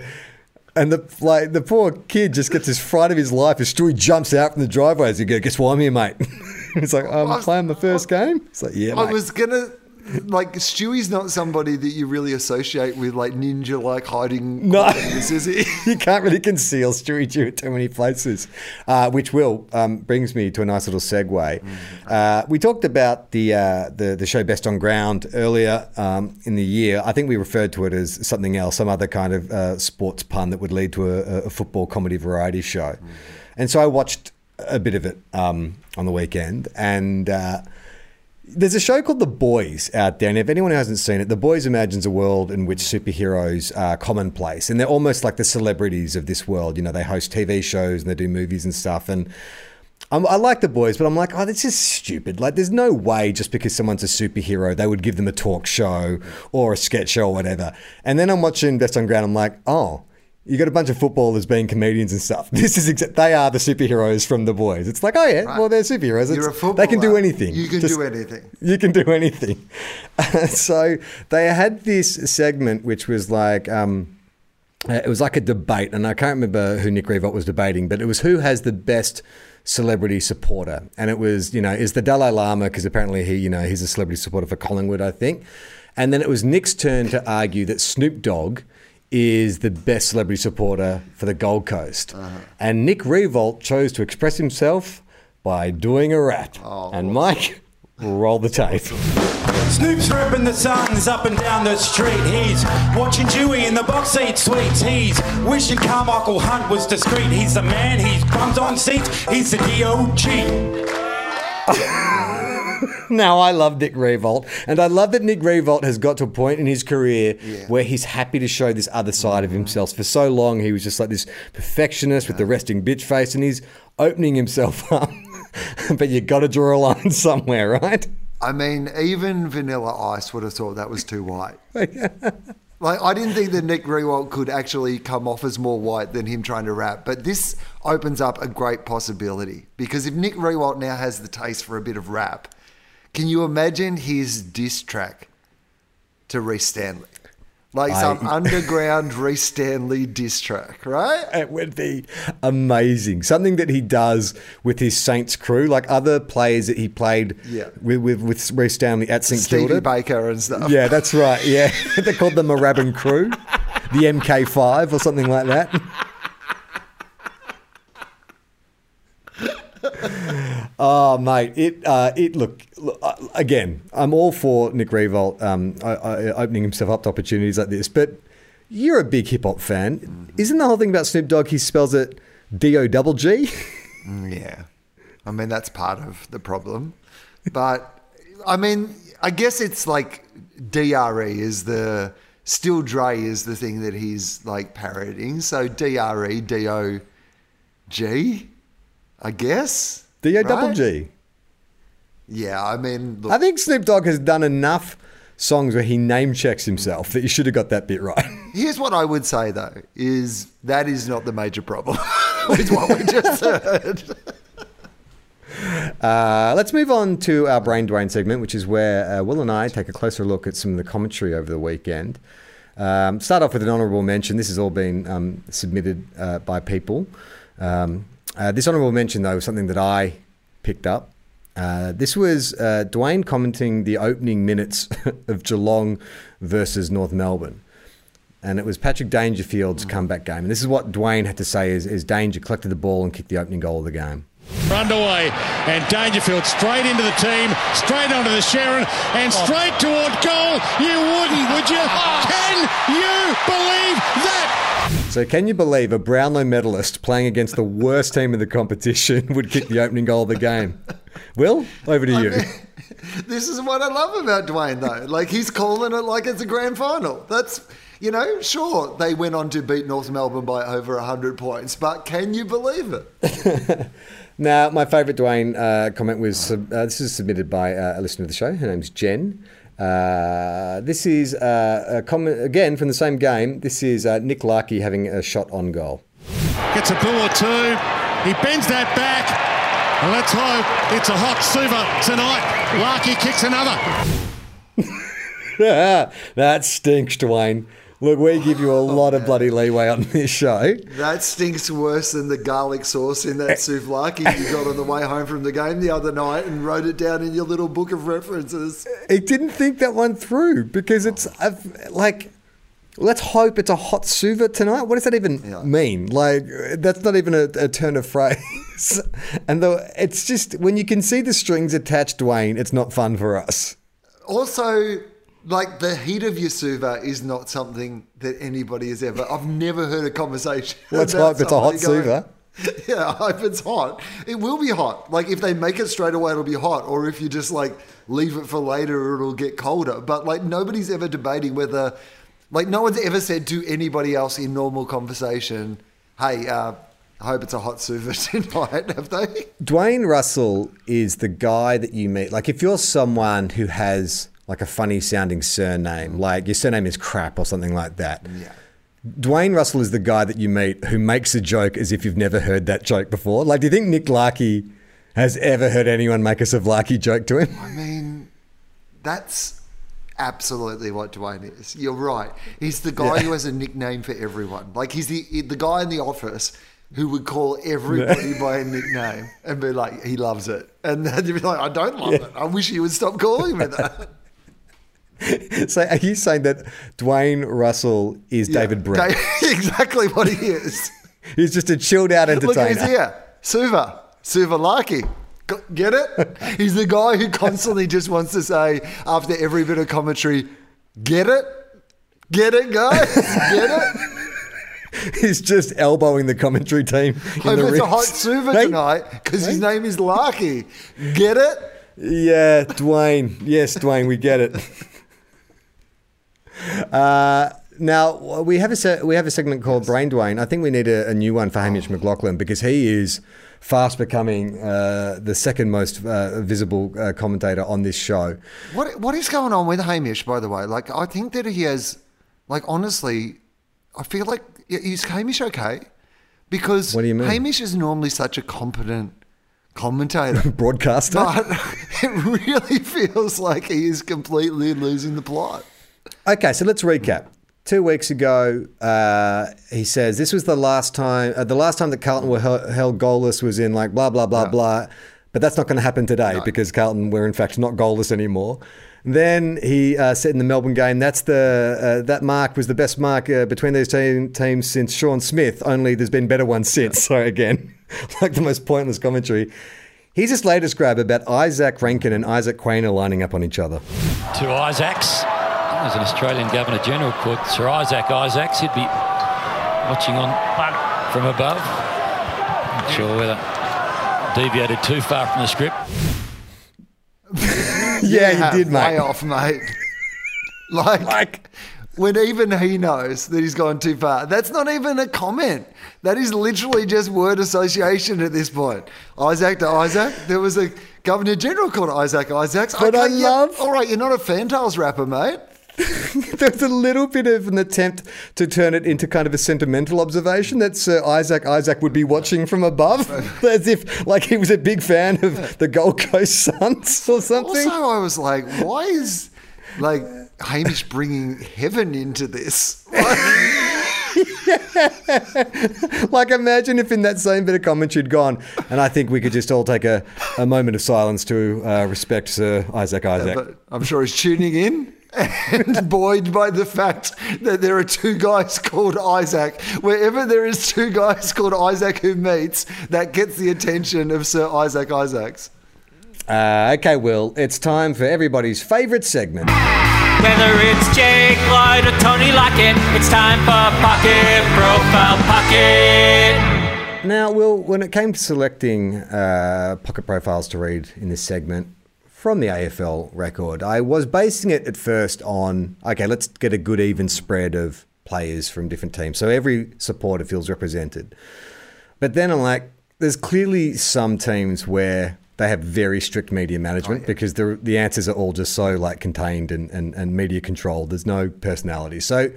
And the like, the poor kid just gets his fright of his life as Stewie jumps out from the driveway. As he goes, "Guess why I'm here, mate?" He's like, "I'm was- playing my first game." It's like, "Yeah, I mate." was gonna. Like Stewie's not somebody that you really associate with like ninja like hiding No. is he? you can't really conceal Stewie Dew at too many places. Uh, which will um, brings me to a nice little segue. Uh, we talked about the, uh, the the show Best on Ground earlier um, in the year. I think we referred to it as something else, some other kind of uh, sports pun that would lead to a, a football comedy variety show. And so I watched a bit of it um, on the weekend, and. There's a show called The Boys out there, and if anyone hasn't seen it, The Boys imagines a world in which superheroes are commonplace, and they're almost like the celebrities of this world. You know, they host TV shows and they do movies and stuff, and I'm, I like The Boys, but I'm like, oh, this is stupid. Like, there's no way just because someone's a superhero, they would give them a talk show or a sketch show or whatever. And then I'm watching Best on Ground, I'm like, oh. You got a bunch of footballers being comedians and stuff. This is exa- they are the superheroes from the boys. It's like, oh yeah, well they're superheroes. You're a It's- they can do anything. You can Just- do anything. you can do anything. so they had this segment which was like, um, it was like a debate, and I can't remember who Nick Riewoldt was debating, but it was who has the best celebrity supporter, and it was you know is the Dalai Lama because apparently he you know he's a celebrity supporter for Collingwood, I think, and then it was Nick's turn to argue that Snoop Dogg is the best celebrity supporter for the Gold Coast, uh-huh. and Nick Riewoldt chose to express himself by doing a rap, oh, and Mike, roll the tape. Snoop's ripping the suns up and down the street. He's watching Dewey in the box seat suites. He's wishing Carmichael Hunt was discreet. He's the man, he's bums on seats. He's the DOG. now I love Nick Riewoldt, and I love that Nick Riewoldt has got to a point in his career where he's happy to show this other side of himself. For so long, he was just like this perfectionist with the resting bitch face, and he's opening himself up. but you got to draw a line somewhere, right? I mean, even Vanilla Ice would have thought that was too white. Like, I didn't think that Nick Riewoldt could actually come off as more white than him trying to rap, but this opens up a great possibility because if Nick Riewoldt now has the taste for a bit of rap, can you imagine his diss track to Rhys Stanley? Like I- some underground Rhys Stanley diss track, right? It would be amazing. Something that he does with his Saints crew, like other players that he played Yeah. with, with, with Rhys Stanley at St Stevie Kilda. Baker and stuff. Yeah, that's right. Yeah. They're called the Moorabbin crew, the MK5 or something like that. Oh, mate! It uh, it look, look uh, again. I'm all for Nick Riewoldt um, I, I, opening himself up to opportunities like this, but you're a big hip hop fan. Isn't the whole thing about Snoop Dogg? He spells it D O double G. Mm, Yeah. I mean, that's part of the problem. But, I mean, I guess it's like DRE is the, Still Dre is the thing that he's like parodying. So DRE, D O G, I guess. D O double G. Yeah, I mean, look, I think Snoop Dogg has done enough songs where he name checks himself that you should have got that bit right. here's what I would say though is that is not the major problem with what we just heard. Uh, let's move on to our Brain Dwayne segment, which is where uh, Will and I take a closer look at some of the commentary over the weekend. Um, start off with an honourable mention. This has all been um, submitted uh, by people. Um, uh, this honourable mention, though, was something that I picked up. Uh, this was uh, Dwayne commenting the opening minutes of Geelong versus North Melbourne. And it was Patrick Dangerfield's comeback game. And this is what Dwayne had to say as, as Danger collected the ball and kicked the opening goal of the game. underway and Dangerfield straight into the team, straight onto the Sherrin and straight toward goal. You wouldn't, would you? Can you believe that? So, can you believe a Brownlow medalist playing against the worst team in the competition would kick the opening goal of the game? Will, over to you. This is what I love about Dwayne, though. Like he's calling it like it's a grand final. That's you know, sure they went on to beat North Melbourne by over hundred points, but can you believe it? Now, my favourite Dwayne uh, comment was uh, this is submitted by uh, a listener of the show. Her name's Jen. Uh, this is uh, a comment again from the same game. This is uh, Nick Larkey having a shot on goal. Gets a bull or two. He bends that back. And let's hope it's a hot Suva tonight. Larkey kicks another. that stinks, Dwayne. Look, we give you a oh, lot of bloody leeway on this show. That stinks worse than the garlic sauce in that souvlaki you got on the way home from the game the other night and wrote it down in your little book of references. He didn't think that one through because it's like, let's hope it's a hot suva tonight. What does that even mean? Like, that's not even a, a turn of phrase. and though it's just when you can see the strings attached, Dwayne, it's not fun for us. Also, like the heat of your suva is not something that anybody has ever. I've never heard a conversation. Let's about hope it's a hot going, suva. Yeah, I hope it's hot. It will be hot. Like if they make it straight away, it'll be hot. Or if you just like leave it for later, it'll get colder. But like nobody's ever debating whether, like no one's ever said to anybody else in normal conversation, "Hey, uh, I hope it's a hot suva tonight." Have they? Dwayne Russell is the guy that you meet. Like, if you're someone who has like a funny sounding surname, mm. like your surname is crap or something like that. Yeah. Dwayne Russell is the guy that you meet who makes a joke as if you've never heard that joke before. Like, do you think Nick Larkey has ever heard anyone make a souvlaki joke to him? I mean, that's absolutely what Dwayne is. You're right. He's the guy Yeah. who has a nickname for everyone. Like he's the the guy in the office who would call everybody by a nickname and be like, he loves it, and then you'd be like, I don't love it. I wish he would stop calling me that. so, are you saying that Dwayne Russell is David Brent? Exactly what he is. He's just a chilled out entertainer. Look entertainer. who's here, Suva, Suva Larkey. Get it? He's the guy who constantly just wants to say after every bit of commentary, "Get it? Get it, guys? Get it?" He's just elbowing the commentary team. in Hope the it's a hot suva tonight because his name is Larkey. Get it? Yeah, Dwayne. Yes, Dwayne, we get it. Uh, now we have a se- we have a segment called Brain Dwayne. I think we need a, a new one for Hamish McLaughlin because he is fast becoming uh, the second most uh, visible uh, commentator on this show. What what is going on with Hamish? By the way, like I think that he has, like honestly, I feel like is Hamish okay? Because What do you mean? Hamish is normally such a competent commentator, Broadcaster. but it really feels like he is completely losing the plot. Okay, so let's recap. Two weeks ago, uh, he says this was the last time. Uh, the last time that Carlton were held, held goalless was in like blah blah blah blah. But that's not going to happen today because Carlton were in fact not goalless anymore. Then he uh, said in the Melbourne game, "That's the uh, that mark was the best mark uh, between these team, teams since Sean Smith. Only there's been better ones since." So again, like the most pointless commentary. Here's his latest grab about Izak Rankine and Isaac Quaynor lining up on each other. to Isaacs. There's an Australian Governor General called Sir Isaac Isaacs. He'd be watching on from above. Not sure whether deviated too far from the script. Yeah, you did, mate. Way off, mate. like, when even he knows that he's gone too far. That's not even a comment. That is literally just word association at this point. Isaac to Isaac. There was a Governor General called Isaac Isaacs. But I yeah, love- All right, you're not a Fantails rapper, mate. There's a little bit of an attempt to turn it into kind of a sentimental observation that Sir Isaac Isaac would be watching from above, as if like he was a big fan of the Gold Coast Suns or something. Also, I was like, why is like Hamish bringing heaven into this? like, imagine if in that same bit of comment you'd gone, and I think we could just all take a, a moment of silence to uh, respect Sir Isaac Isaac. But I'm sure he's tuning in and buoyed by the fact that there are two guys called Isaac. Wherever there is two guys called Isaac who meets, that gets the attention of Sir Isaac Isaacs. Uh, okay, Will, it's time for everybody's favourite segment. Whether it's Jake Lloyd or Tony Lockett, it's time for Pocket Profile Pocket. Now, Will, when it came to selecting uh, pocket profiles to read in this segment from the AFL record, I was basing it at first on okay, let's get a good even spread of players from different teams, so every supporter feels represented. But then I'm like, there's clearly some teams where they have very strict media management oh, because the the answers are all just so like contained and, and, and media controlled. There's no personality. So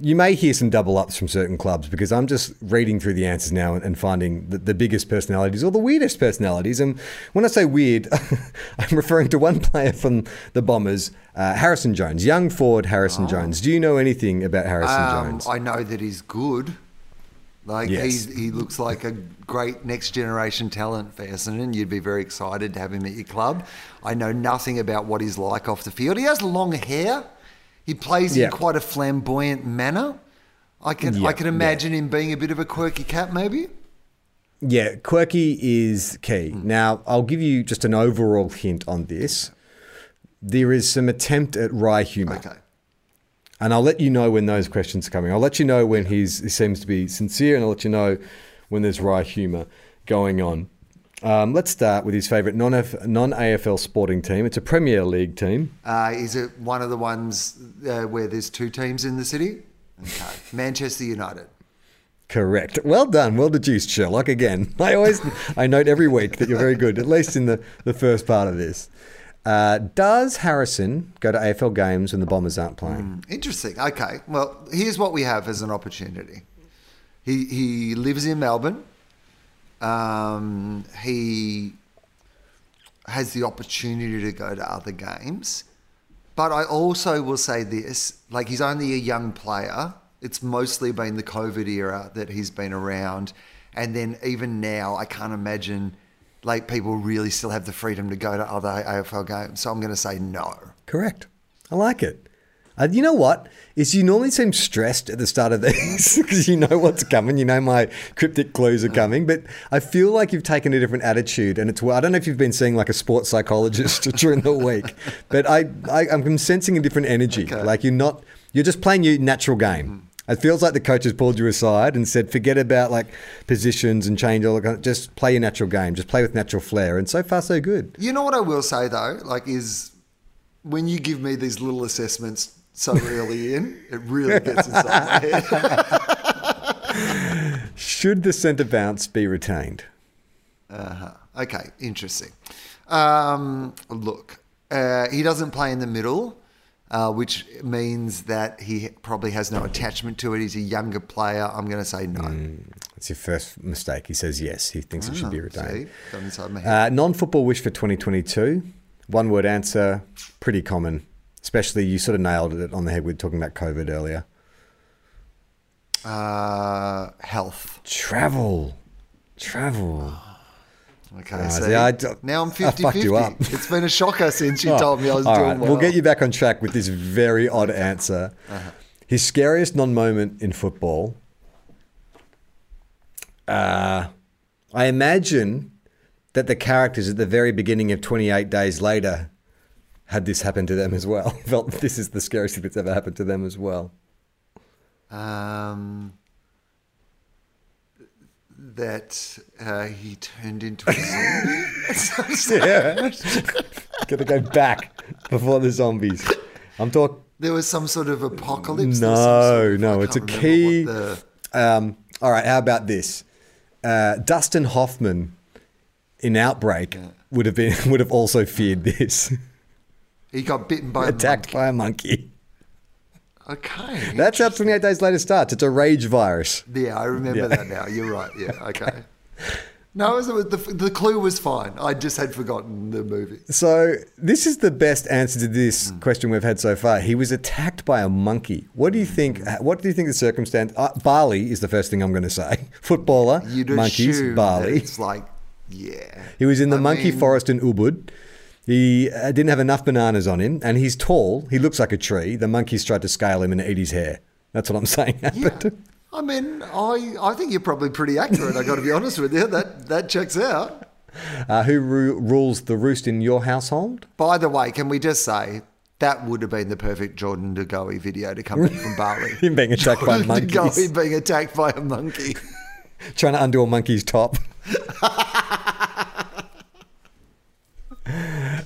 you may hear some double ups from certain clubs because I'm just reading through the answers now and, and finding the, the biggest personalities or the weirdest personalities. And when I say weird, I'm referring to one player from the Bombers, uh, Harrison Jones, young forward Harrison Jones. Do you know anything about Harrison Um, Jones? I know that he's good. Like Yes. he's, he looks like a great next generation talent for Essendon. You'd be very excited to have him at your club. I know nothing about what he's like off the field. He has long hair. He plays Yeah. in quite a flamboyant manner. I can Yeah, I can yeah. imagine him being a bit of a quirky cat, maybe. Yeah, quirky is key. Hmm. Now, I'll give you just an overall hint on this. There is some attempt at wry humour. Okay. And I'll let you know when those questions are coming. I'll let you know when he's, he seems to be sincere, and I'll let you know when there's wry humour going on. Um, let's start with his favourite non AFL sporting team. It's a Premier League team. Uh, is it one of the ones uh, where there's two teams in the city? Okay. Manchester United. Correct. Well done. Well deduced, Sherlock. Again, I always I note every week that you're very good, at least in the, the first part of this. Uh, does Harrison go to AFL games when the Bombers aren't playing? Interesting. Okay. Well, here's what we have as an opportunity. He he lives in Melbourne. Um, he has the opportunity to go to other games, but I also will say this: like he's only a young player. It's mostly been the COVID era that he's been around, and then even now, I can't imagine like people really still have the freedom to go to other AFL games. So I'm going to say no. Correct. I like it. Uh, you know what? Is you normally seem stressed at the start of these because you know what's coming. You know my cryptic clues are coming, but I feel like you've taken a different attitude, and it's. I don't know if you've been seeing like a sports psychologist during the week, but I, I I'm sensing a different energy. Like you're not. You're just playing your natural game. It feels like the coach has pulled you aside and said, "Forget about like positions and change all. that. Just play your natural game. Just play with natural flair." And so far, so good. You know what I will say though, like is when you give me these little assessments so early in, it really gets inside my head. Should the centre bounce be retained? Uh-huh. Okay, interesting. Um, look, uh, he doesn't play in the middle, uh, which means that he probably has no attachment to it. He's a younger player. I'm going to say no. That's your first mistake. He says yes. He thinks it should be Ah, retained. see? Got inside my head. Uh, non-football wish for 2022. One word answer. Pretty common. Especially you sort of nailed it on the head with talking about COVID earlier. Uh, health. Travel. Travel. Okay, Ah, I d- now I'm I 50 fucked you up. It's been a shocker since you Oh, told me I was doing right, well. We'll get you back on track with this very odd answer. Uh-huh. His scariest non-moment in football. Uh, I imagine that the characters at the very beginning of 28 Days Later had this happen to them as well. Felt this is the scariest thing that's ever happened to them as well. Um, that uh, he turned into a zombie. Yeah. Gotta go back before the zombies. I'm talking. There was some sort of apocalypse. Some sort No, of- no, it's a key. the- Um, all right, how about this? Uh, Dustin Hoffman in Outbreak would have been would have also feared this. He got bitten by Attacked by a monkey. Okay. That's how 28 Days Later starts. It's a rage virus. Yeah, I remember Yeah. that now. You're right. Yeah. Okay. No, was, the, the clue was fine. I just had forgotten the movie. So this is the best answer to this Hmm. question we've had so far. He was attacked by a monkey. What do you think? What do you think the circumstance? Uh, Bali is the first thing I'm going to say. Footballer, You'd monkeys, Bali. It's like, yeah. He was in the I monkey mean- forest in Ubud. He uh, didn't have enough bananas on him, and he's tall. He looks like a tree. The monkeys tried to scale him and eat his hair. That's what I'm saying happened. I mean, I I think you're probably pretty accurate. I got to be honest with you. That that checks out. Uh, who ru- rules the roost in your household? By the way, can we just say that would have been the perfect Jordan De Goey video to come back from Bali? Him being attacked by monkeys. DeGoey being attacked by a monkey. Trying to undo a monkey's top.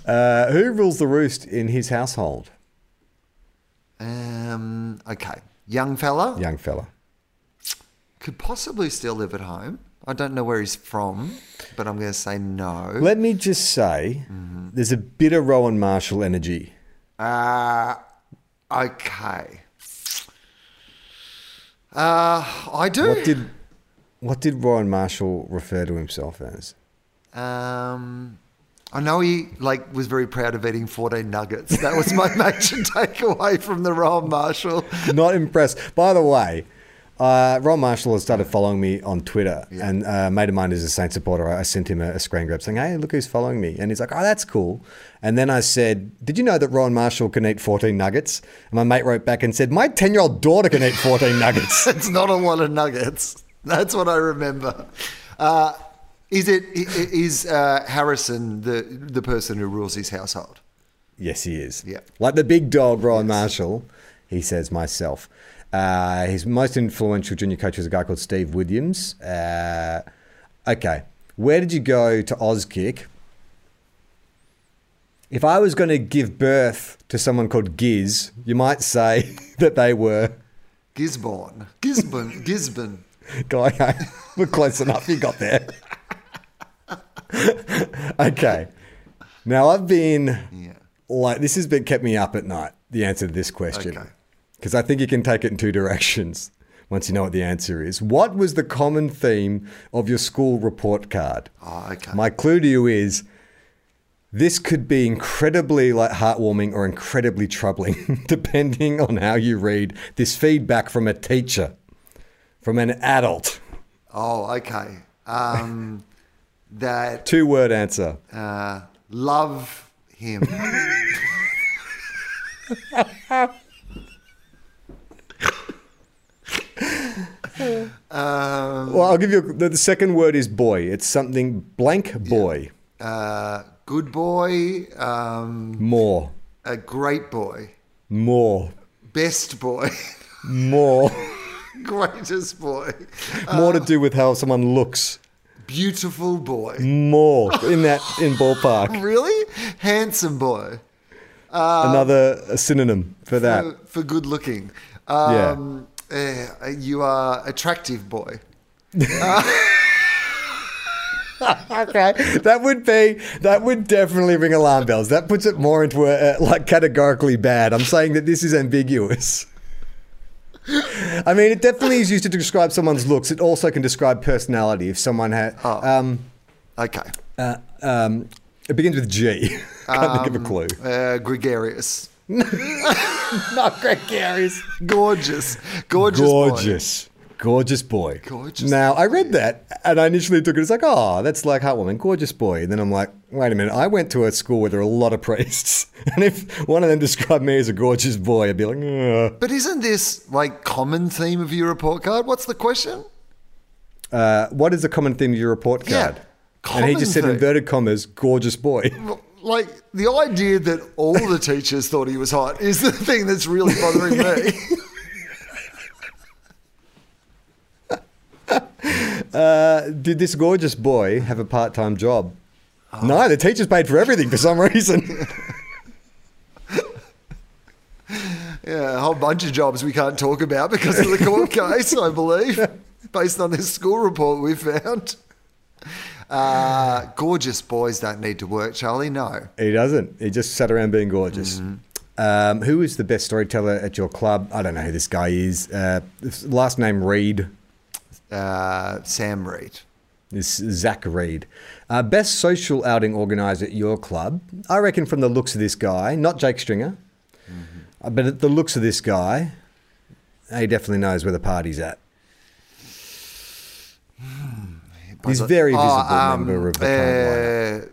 Uh, who rules the roost in his household? Um. Okay, young fella Young fella. could possibly still live at home. I don't know where he's from, but I'm going to say no. Let me just say, Mm-hmm. there's a bit of Rowan Marshall energy. Uh, okay. Uh, I do. What did what did Rowan Marshall refer to himself as? Um, I know he like was very proud of eating 14 nuggets. That was my major takeaway from the Rowan Marshall. Not impressed. By the way, uh, Ron Marshall has started following me on Twitter, and uh, a mate of mine is a Saint supporter. I sent him a, a screen grab saying, "Hey, look who's following me," and he's like, "Oh, that's cool." And then I said, "Did you know that Ron Marshall can eat 14 nuggets?" And my mate wrote back and said, "My 10 year old daughter can eat 14 nuggets." it's not a lot of nuggets. That's what I remember. Uh, is it is uh, Harrison the the person who rules his household? Yes, he is. Yeah. Like the big dog, Ron Marshall, he says myself. Uh, his most influential junior coach was a guy called Steve Williams. Uh, okay. Where did you go to Auskick? If I was going to give birth to someone called Giz, you might say that they were. Gisborne, Gisborne, Gisborne. Guy, we're close enough. You got there. okay. Now I've been like this has been kept me up at night. The answer to this question, Okay. because I think you can take it in two directions. Once you know what the answer is, what was the common theme of your school report card? Oh, okay. My clue to you is this could be incredibly like heartwarming or incredibly troubling, depending on how you read this feedback from a teacher, from an adult. Oh, okay. Um, that Two word answer. uh, love him. um, Well, I'll give you the, the second word is boy. It's something blank boy. uh, good boy, um, More. a great boy, More. best boy, More. greatest boy. More to uh, do with how someone looks. Beautiful boy. More in that in ballpark. Really? Handsome boy. Another synonym for that. For, for good looking. Um, eh, you are attractive boy. okay, that would be that would definitely ring alarm bells. That puts it more into a, a like categorically bad. I'm saying that this is ambiguous. I mean, it definitely is used to describe someone's looks. It also can describe personality. If someone had, um, Okay. uh, um, it begins with G. Can't think of a clue. Uh, gregarious. Not gregarious. Gorgeous. Gorgeous. boy. Gorgeous. Boy. Gorgeous Now, I read that and I initially took it as like, oh, that's like heartwarming. Gorgeous boy. And then I'm like, wait a minute. I went to a school where there are a lot of priests. And if one of them described me as a gorgeous boy, I'd be like, Ugh. But isn't this like common theme of your report card? What's the question? Uh, what is the common theme of your report card? Yeah, and he just said, theme. inverted commas, gorgeous boy. Like the idea that all the teachers thought he was hot is the thing that's really bothering me. Uh, did this gorgeous boy have a part time job? No, the teachers paid for everything for some reason. Yeah, a whole bunch of jobs we can't talk about because of the court case, I believe, based on this school report we found. Uh, gorgeous boys don't need to work, Charlie. No. He doesn't. He just sat around being gorgeous. Um, who is the best storyteller at your club? I don't know who this guy is. Uh, last name Reed. Uh, Sam Reed. This Zach Reid. Uh, best social outing organizer at your club? I reckon from the looks of this guy, not Jake Stringer, uh, but at the looks of this guy, he definitely knows where the party's at. He's a very Oh, visible um, member of the lineup. uh,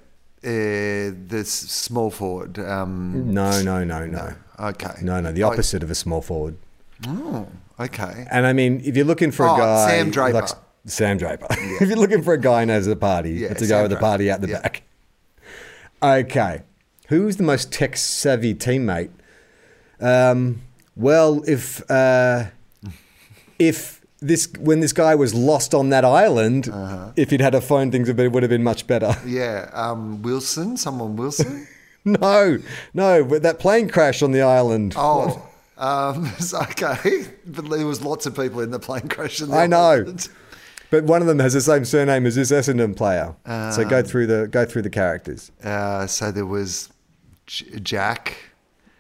uh, this small forward. Um, No, no, no, no. Okay. No, no, the opposite of a small forward. Oh, okay. And I mean, if you're looking for a Oh, guy, Sam Draper. like Sam Draper. if you're looking for a guy who knows the party, Yeah, it's a guy Sam with the Draper. party out the Yeah. back. Okay, who's the most tech savvy teammate? Um, well, if uh, if this when this guy was lost on that island, Uh-huh. if he'd had a phone, things would, be, would have been much better. Yeah, um, Wilson, someone Wilson. no, no, but that plane crash on the island. Oh, um, it's okay. But there was lots of people in the plane crash. In I know. But one of them has the same surname as this Essendon player. so go Um, through the go through the characters. Uh, so there was J- Jack.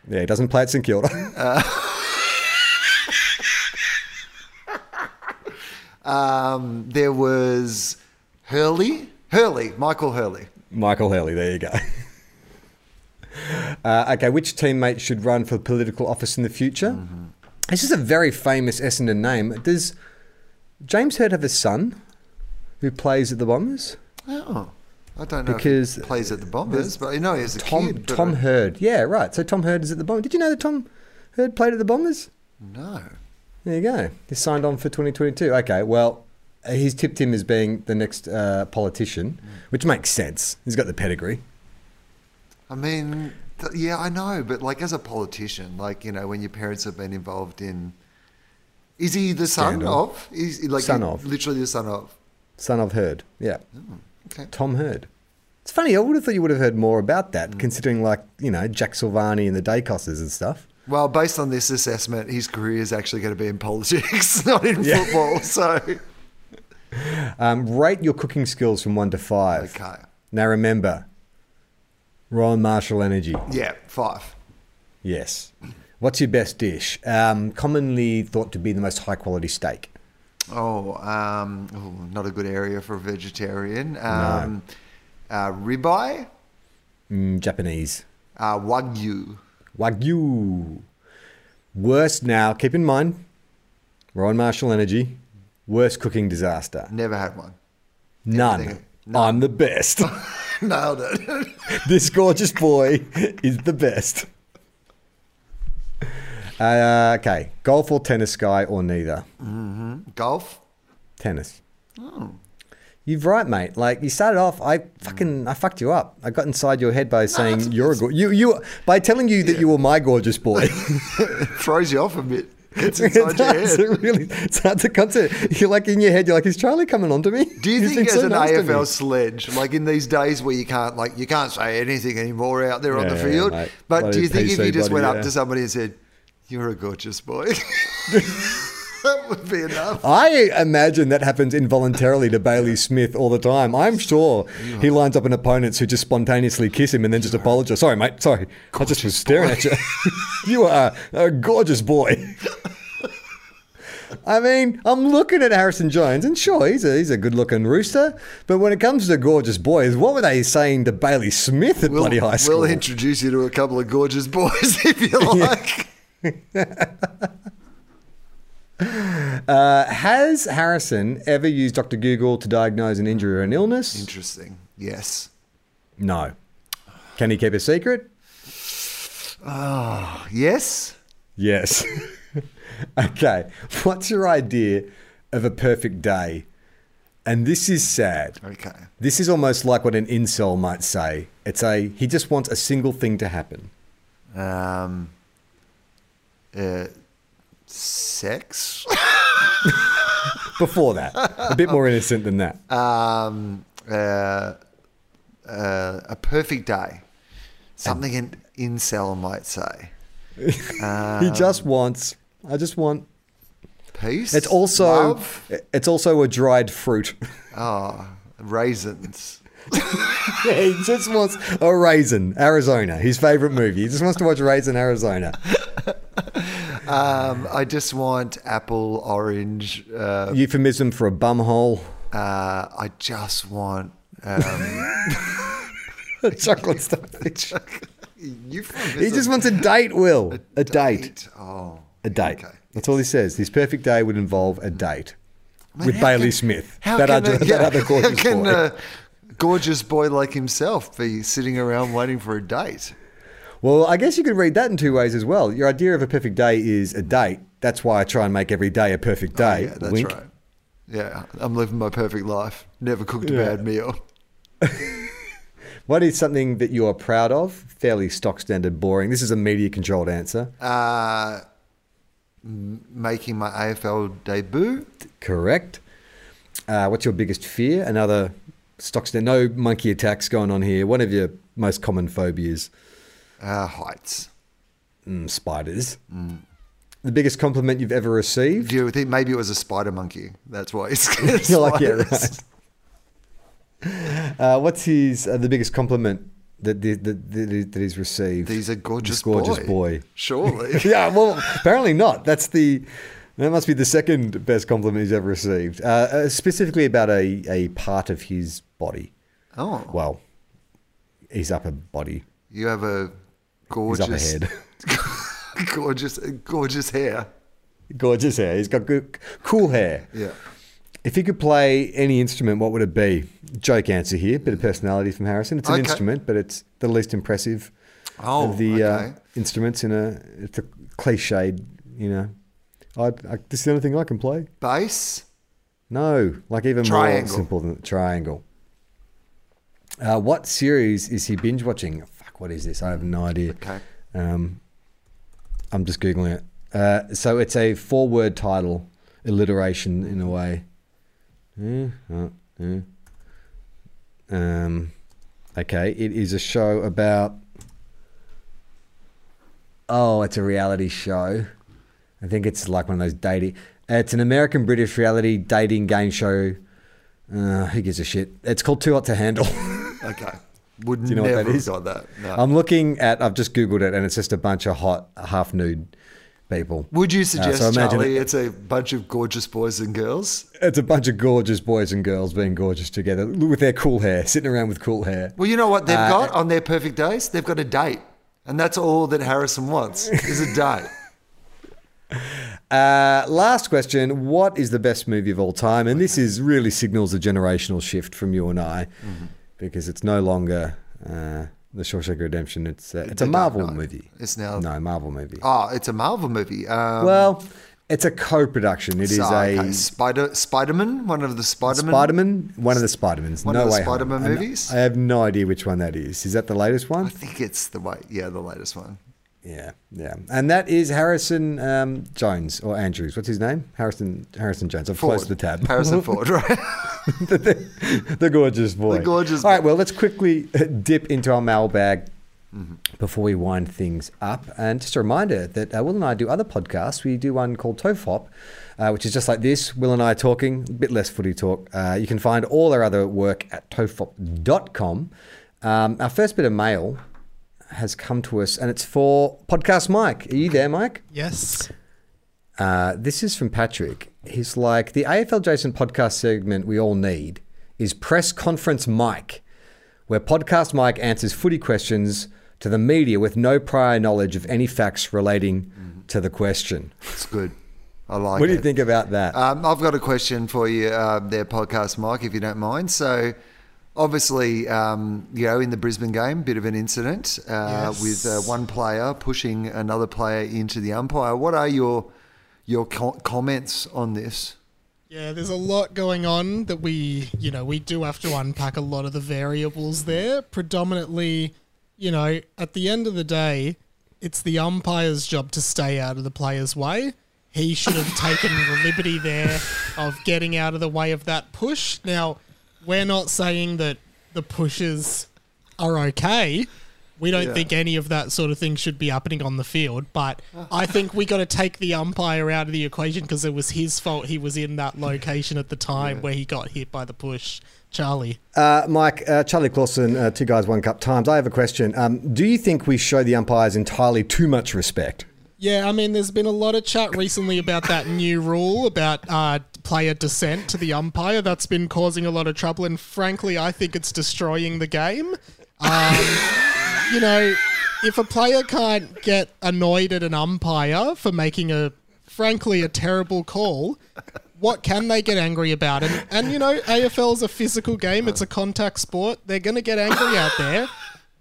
Yeah, he doesn't play at St Kilda. Um, there was Hurley. Hurley, Michael Hurley. Michael Hurley, there you go. Uh, okay, which teammate should run for political office in the future? Mm-hmm. This is a very famous Essendon name. Does James Hird have a son who plays at the Bombers? Oh, I don't know Because plays at the Bombers, but I know he's a Tom kid. Tom I- Hird. Yeah, right. So Tom Hird is at the Bombers. Did you know that Tom Hird played at the Bombers? No. There you go. He signed on for 2022. Okay, well, he's tipped him as being the next uh, politician, which makes sense. He's got the pedigree. I mean, th- yeah, I know, but like as a politician, like you know, when your parents have been involved in, is he the son Scandal. of? Is he like Son he- of. literally the son of? Son of Hird. Yeah. okay. Tom Hird. It's funny. I would have thought you would have heard more about that, considering like you know Jack Silvagni and the Daicoses and stuff. Well, based on this assessment, his career is actually going to be in politics, not in Yeah. football. So, Um, rate your cooking skills from one to five. Okay. Now remember, Ron Marshall Energy. yeah, five. Yes. What's your best dish? Um, commonly thought to be the most high quality steak. Oh, um, oh, not a good area for a vegetarian. Um, uh, ribeye, Mm, Japanese. uh, wagyu. Wagyu. Worst now, keep in mind, Ron Marshall Energy. Worst cooking disaster. Never had one. None. Everything- I'm the best. Nailed it. this gorgeous boy is the best. Uh, okay, golf or tennis guy or neither? hmm Golf. Tennis. Oh. You're right, mate. Like you started off, I fucking I fucked you up. I got inside your head by saying you're a go- you you by telling you that you were my gorgeous boy. throws you off a bit. Gets It inside your does, head. Really, it's hard to concept. You're like in your head. You're like, is Charlie coming on to me? Do you He's think as so an nice. AFL sledge, like in these days where you can't like you can't say anything anymore out there on the field, mate. but Bloody do you think if you just went up yeah. to somebody and said, "You're a gorgeous boy," that would be enough? I imagine that happens involuntarily to Bailey Smith all the time. I'm sure he lines up an opponents who just spontaneously kiss him and then just apologize. Sorry, mate. Sorry. I just was staring at you. you are a gorgeous boy. I mean, I'm looking at Harrison Jones, and sure, he's a, he's a good looking rooster. But when it comes to gorgeous boys, what were they saying to Bailey Smith at bloody high school? We'll introduce you to a couple of gorgeous boys if you like. Uh, has Harrison ever used Dr. Google to diagnose an injury or an illness? Interesting. Yes. No. Can he keep a secret? Oh, yes. Yes. okay. What's your idea of a perfect day? And this is sad. Okay. This is almost like what an incel might say. It's a he just wants a single thing to happen. Um, uh, sex. Before that, a bit more innocent than that. Um, uh, uh, a perfect day. Something an incel might say. he Um, just wants. I just want peace. It's also love? it's also a dried fruit. Oh, raisins. yeah, he just wants a raisin, Arizona. His favorite movie. He just wants to watch Raisin, Arizona. Um, I just want apple, orange. Uh, Euphemism for a bumhole. uh, I just want. Um, chocolate stuff. euphemism. He just wants a date, Will. A, date. Oh. A date. That's all he says. His perfect day would involve a date Man, with Bailey can- Smith. How that can, other, a, that yeah, other gorgeous how can boy. a gorgeous boy like himself be sitting around waiting for a date? Well, I guess you could read that in two ways as well. Your idea of a perfect day is a date. That's why I try and make every day a perfect day. Oh, yeah, that's Wink. right. Yeah, I'm living my perfect life. Never cooked a Yeah. bad meal. What is something that you are proud of? Fairly stock standard boring. This is a media controlled answer. Uh, making my AFL debut. Correct. Uh, what's your biggest fear? Another stock standard. No monkey attacks going on here. One of your most common phobias? Uh, heights. Mm, spiders. The biggest compliment you've ever received? Do you think maybe it was a spider monkey? That's why he's scared of You're like, yeah, right. Uh, what's his uh, the biggest compliment that that, that, that he's received? He's a gorgeous gorgeous boy. boy. Surely. yeah, well, apparently not. That's the that must be the second best compliment he's ever received. Uh, uh, specifically about a, a part of his body. Oh. Well, his upper body. You have a gorgeous, head. gorgeous, gorgeous hair. Gorgeous hair. He's got good, cool hair. Yeah. If he could play any instrument, what would it be? Joke answer here. Bit of personality from Harrison. It's an Okay. instrument, but it's the least impressive Oh, of the uh, instruments in a it's a cliched. You know, I, I this is the only thing I can play. Bass. No, like even Triangle. more simple than triangle. Uh, what series is he binge watching? Fuck, what is this? I have no idea. Okay. Um, I'm just googling it. Uh, so it's a four-word title, alliteration in a way. Yeah, uh, yeah. Um, okay, it is a show about. Oh, it's a reality show. I think it's like one of those dating. It's an American British reality dating game show. Uh, who gives a shit? It's called Too Hot to Handle. Okay. Would Do you know what never that have got that. No. I'm looking at. I've just googled it, and it's just a bunch of hot, half nude people. Would you Uh, suggest, so imagine Charlie, it- it's a bunch of gorgeous boys and girls? It's a bunch of gorgeous boys and girls being gorgeous together with their cool hair, sitting around with cool hair. Well, you know what they've Uh, got on their perfect days? They've got a date. And that's all that Harrison wants is a date. Uh, last question: What is the best movie of all time? And this is really signals a generational shift from you and I, Mm-hmm. Because it's no longer uh, The Shawshank Redemption. It's uh, it's a The Dark Marvel movie. It's now- no Marvel movie. Oh, it's a Marvel movie. Um, well, it's a co-production. It is so, a okay, Spider Spider-Man, one of the Spider-Man. Spider-Man, one of the Spider-Mans. One no of the. Spider-Man movies? I have no idea which one that is. Is that the latest one? I think it's the way. Yeah, the latest one. Yeah, yeah, and that is Harrison um, Jones or Andrews. What's his name? Harrison Harrison Jones. I've Ford. closed the tab. Harrison Ford, right? the, the gorgeous boy. The gorgeous All right, boy. well, let's quickly dip into our mailbag Mm-hmm. before we wind things up. And just a reminder that uh, Will and I do other podcasts. We do one called Tofop, uh, which is just like this. Will and I talking, a bit less footy talk. Uh, you can find all our other work at tofop.com. Um, our first bit of mail has come to us, and it's for Podcast Mike. Are you there, Mike? Yes. Uh, this is from Patrick. He's like, the AFL Jason podcast segment we all need is Press Conference Mike, where Podcast Mike answers footy questions to the media with no prior knowledge of any facts relating to the question. It's good. I like what do you think about that? Um, I've got a question for you, uh, there, podcast Mike, if you don't mind. So, obviously, um, you know, in the Brisbane game, bit of an incident uh, Yes. with uh, one player pushing another player into the umpire. What are your your co- comments on this? Yeah, there's a lot going on that we, you know, we do have to unpack a lot of the variables there. Predominantly, you know, at the end of the day, it's the umpire's job to stay out of the player's way. He should have taken the liberty there of getting out of the way of that push. Now, we're not saying that the pushes are okay. We don't Yeah. think any of that sort of thing should be happening on the field, but I think we got to take the umpire out of the equation because it was his fault he was in that location at the time where he got hit by the push. Charlie. Uh, Mike, uh, Charlie Clausen, uh, two guys, one cup times. I have a question. Um, do you think we show the umpires entirely too much respect? Yeah, I mean, there's been a lot of chat recently about that new rule about uh, player descent to the umpire. That's been causing a lot of trouble, and frankly, I think it's destroying the game. Um, you know, if a player can't get annoyed at an umpire for making a, frankly, a terrible call, what can they get angry about? And, and you know, AFL is a physical game, it's a contact sport. They're going to get angry out there,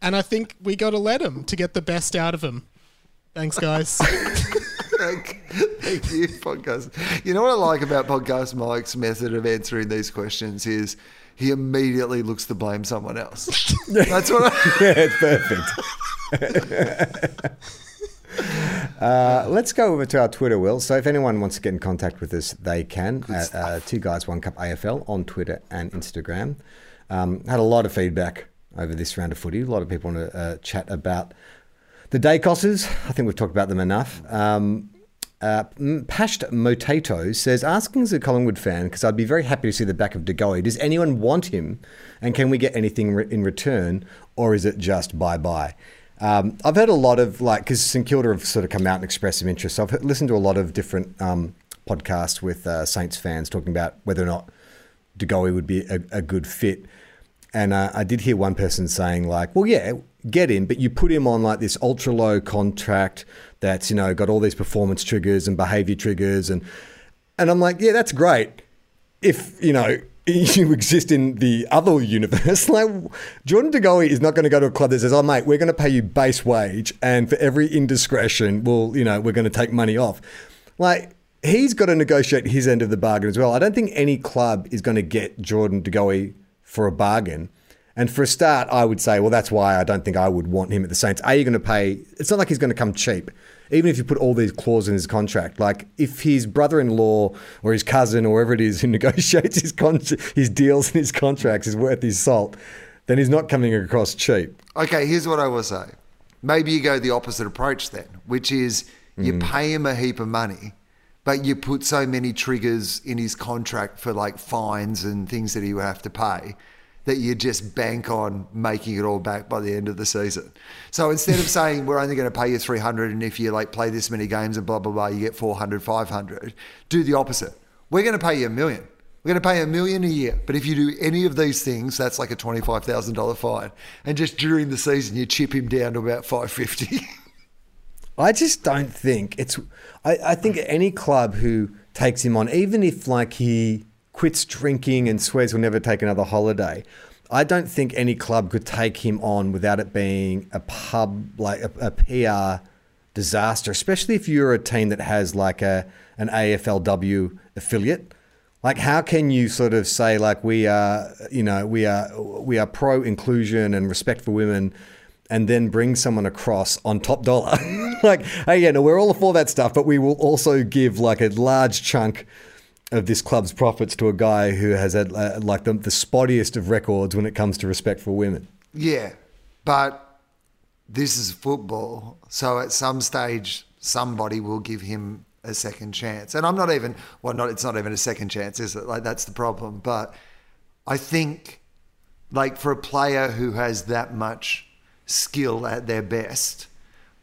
and I think we got to let them to get the best out of them. Thanks, guys. Thank, thank you, podcast. You know what I like about podcast Mike's method of answering these questions is he immediately looks to blame someone else. That's what I. yeah, it's perfect. Uh, let's go over to our Twitter, Will. So if anyone wants to get in contact with us, they can at uh, Two Guys One Cup AFL on Twitter and Instagram. Um, had a lot of feedback over this round of footy. A lot of people want to uh, chat about the day Daicoses. I think we've talked about them enough. Um, uh, Pashed Motato says, asking as a Collingwood fan, because I'd be very happy to see the back of De Goey, does anyone want him? And can we get anything re- in return? Or is it just bye bye? Um, I've heard a lot of, like, because St Kilda have sort of come out and expressed some interest. So I've listened to a lot of different um, podcasts with uh, Saints fans talking about whether or not De Goey would be a, a good fit. And uh, I did hear one person saying, like, well, yeah, get him, but you put him on like this ultra low contract that's, you know, got all these performance triggers and behavior triggers. And, and I'm like, yeah, that's great. If, you know, you exist in the other universe, like Jordan De Goey is not going to go to a club that says, oh, mate, we're going to pay you base wage. And for every indiscretion, well, you know, we're going to take money off. Like, he's got to negotiate his end of the bargain as well. I don't think any club is going to get Jordan De Goey for a bargain. And for a start, I would say, well, that's why I don't think I would want him at the Saints. Are you going to pay? It's not like he's going to come cheap, even if you put all these clauses in his contract. Like if his brother-in-law or his cousin or whoever it is who negotiates his con- his deals and his contracts is worth his salt, then he's not coming across cheap. Okay, here's what I will say. Maybe you go the opposite approach then, which is you mm. pay him a heap of money, but you put so many triggers in his contract for like fines and things that he would have to pay that you just bank on making it all back by the end of the season. So instead of saying we're only going to pay you 300 and if you like play this many games and blah blah blah you get 400 500, do the opposite. We're going to pay you a million. We're going to pay a million a year, but if you do any of these things, that's like a twenty-five thousand dollar fine. And just during the season, you chip him down to about five fifty. I just don't think it's. I, I think any club who takes him on, even if like he quits drinking and swears he'll never take another holiday, I don't think any club could take him on without it being a pub like a, a PR disaster, especially if you're a team that has like a an AFLW affiliate. Like, how can you sort of say like we are, you know, we are we are pro inclusion and respect for women, and then bring someone across on top dollar? like, hey, yeah, no, we're all for that stuff, but we will also give like a large chunk of this club's profits to a guy who has had uh, like the, the spottiest of records when it comes to respect for women. Yeah, but this is football, so at some stage somebody will give him a second chance. And I'm not even well, not it's not even a second chance, is it? Like that's the problem. But I think, like for a player who has that much skill at their best.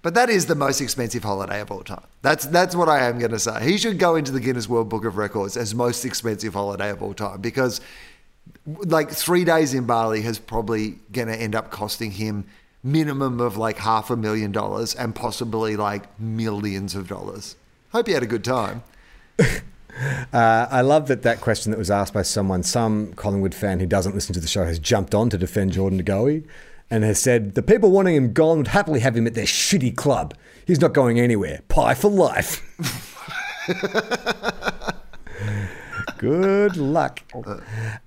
But that is the most expensive holiday of all time. That's that's what I am going to say. He should go into the Guinness World Book of Records as most expensive holiday of all time because like 3 days in Bali has probably going to end up costing him minimum of like half a million dollars and possibly like millions of dollars. Hope you had a good time. Uh, I love that that question that was asked by someone, some Collingwood fan who doesn't listen to the show, has jumped on to defend Jordan De and has said the people wanting him gone would happily have him at their shitty club. He's not going anywhere. Pie for life. Good luck.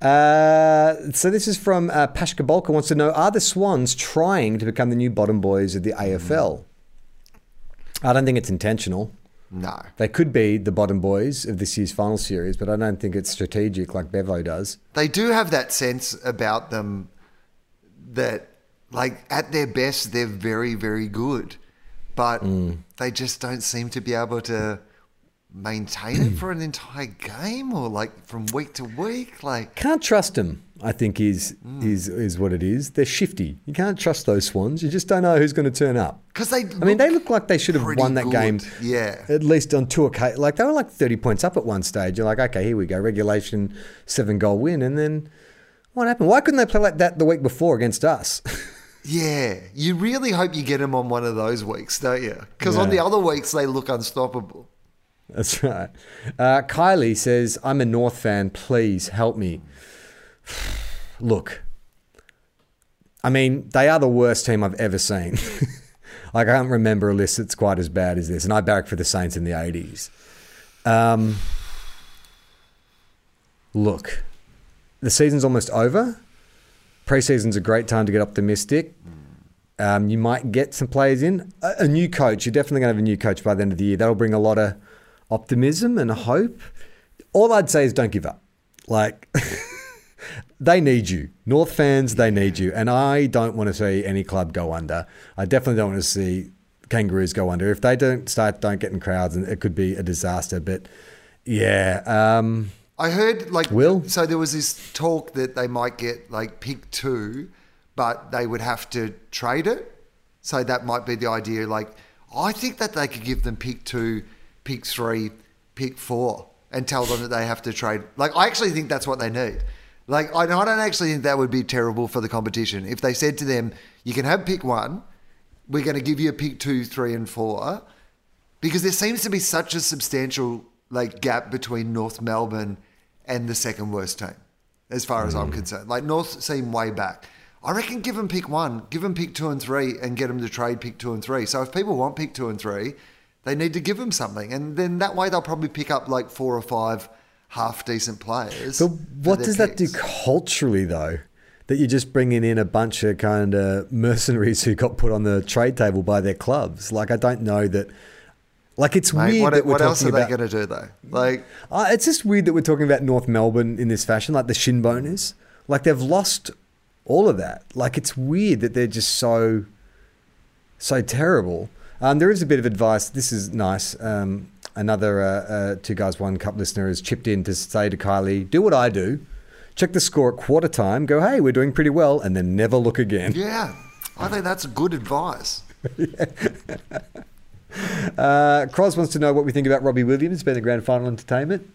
Uh, so this is from uh, Pashka Bolka wants to know: Are the Swans trying to become the new bottom boys of the AFL? I don't think it's intentional. No. They could be the bottom boys of this year's final series, but I don't think it's strategic like Bevo does. They do have that sense about them that, like, at their best, they're very, very good. But mm. they just don't seem to be able to maintain it for an entire game or, like, from week to week. Like, Can't trust them. I think is mm. is is what it is. They're shifty. You can't trust those Swans. You just don't know who's going to turn up. because they. I mean, they look like they should have won that good. game. Yeah. At least on two occasions. Like they were like thirty points up at one stage. You're like, okay, here we go, regulation seven goal win, and then what happened? Why couldn't they play like that the week before against us? Yeah, you really hope you get them on one of those weeks, don't you? Because on the other weeks they look unstoppable. That's right. Uh, Kylie says, I'm a North fan. Please help me. Look, I mean, they are the worst team I've ever seen. like, I can't remember a list that's quite as bad as this. And I barracked for the Saints in the 80s. Um, look, the season's almost over. Preseason's a great time to get optimistic. Um, you might get some players in. A, a new coach, you're definitely going to have a new coach by the end of the year. That'll bring a lot of optimism and hope. All I'd say is don't give up. Like, they need you. North fans, they need you. And I don't want to see any club go under. I definitely don't want to see Kangaroos go under. If they don't start, don't get in crowds, and it could be a disaster. But yeah, um, I heard like Will? So there was this talk that they might get like pick two, but they would have to trade it. So that might be the idea. Like I think that they could give them pick two, pick three, pick four, and tell them that they have to trade. Like I actually think that's what they need. Like I, I don't actually think that would be terrible for the competition if they said to them, "You can have pick one. We're going to give you a pick two, three, and four, because there seems to be such a substantial like gap between North Melbourne and the second worst team, as far as I'm mm. concerned. Like North seem way back. I reckon give them pick one, give them pick two and three, and get them to trade pick two and three. So if people want pick two and three, they need to give them something, and then that way they'll probably pick up like four or five half decent players. But what does that do culturally, though? That you're just bringing in a bunch of kind of mercenaries who got put on the trade table by their clubs. Like, I don't know that. Like, it's Mate, weird what, that we're what else are talking they going to do though? Like, Uh, it's just weird that we're talking about North Melbourne in this fashion, like the shin boners. Like they've lost all of that. Like it's weird that they're just so, so terrible. Um, there is a bit of advice. This is nice. Um, another uh, uh, two guys one cup listener has chipped in to say to Kylie, "Do what I do. Check the score at quarter time. Go, hey, we're doing pretty well, and then never look again." yeah, I think that's good advice. Uh, Cros wants to know what we think about Robbie Williams being the grand final entertainment.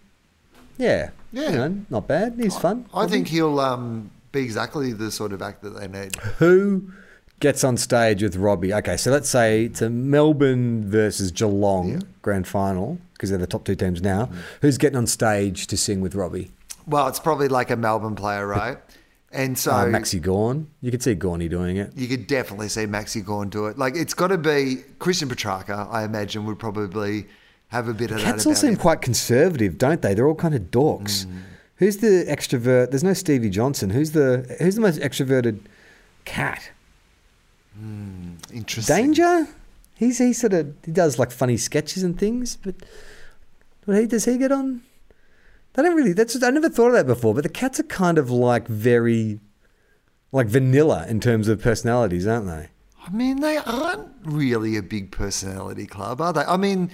Yeah, Yeah. you know, not bad. He's fun. I think he'll um, be exactly the sort of act that they need. Who gets on stage with Robbie? Okay, so let's say it's a Melbourne versus Geelong grand final because they're the top two teams now. Mm. Who's getting on stage to sing with Robbie? Well, it's probably like a Melbourne player, right? And so Uh, Maxi Gawn. You could see Gawny doing it. you could definitely see Maxi Gawn do it. Like it's got to be Christian Petrarca. I imagine would probably have a bit of that. Cats all seem him. quite conservative, don't they? They're all kind of dorks. Mm. Who's the extrovert? There's no Stevie Johnson. Who's the who's the most extroverted cat? Interesting. Danger? He's he sort of he does like funny sketches and things, but but he does he get on? They don't really. That's I never thought of that before. But the cats are kind of like very like vanilla in terms of personalities, aren't they? I mean, they aren't really a big personality club, are they? I mean,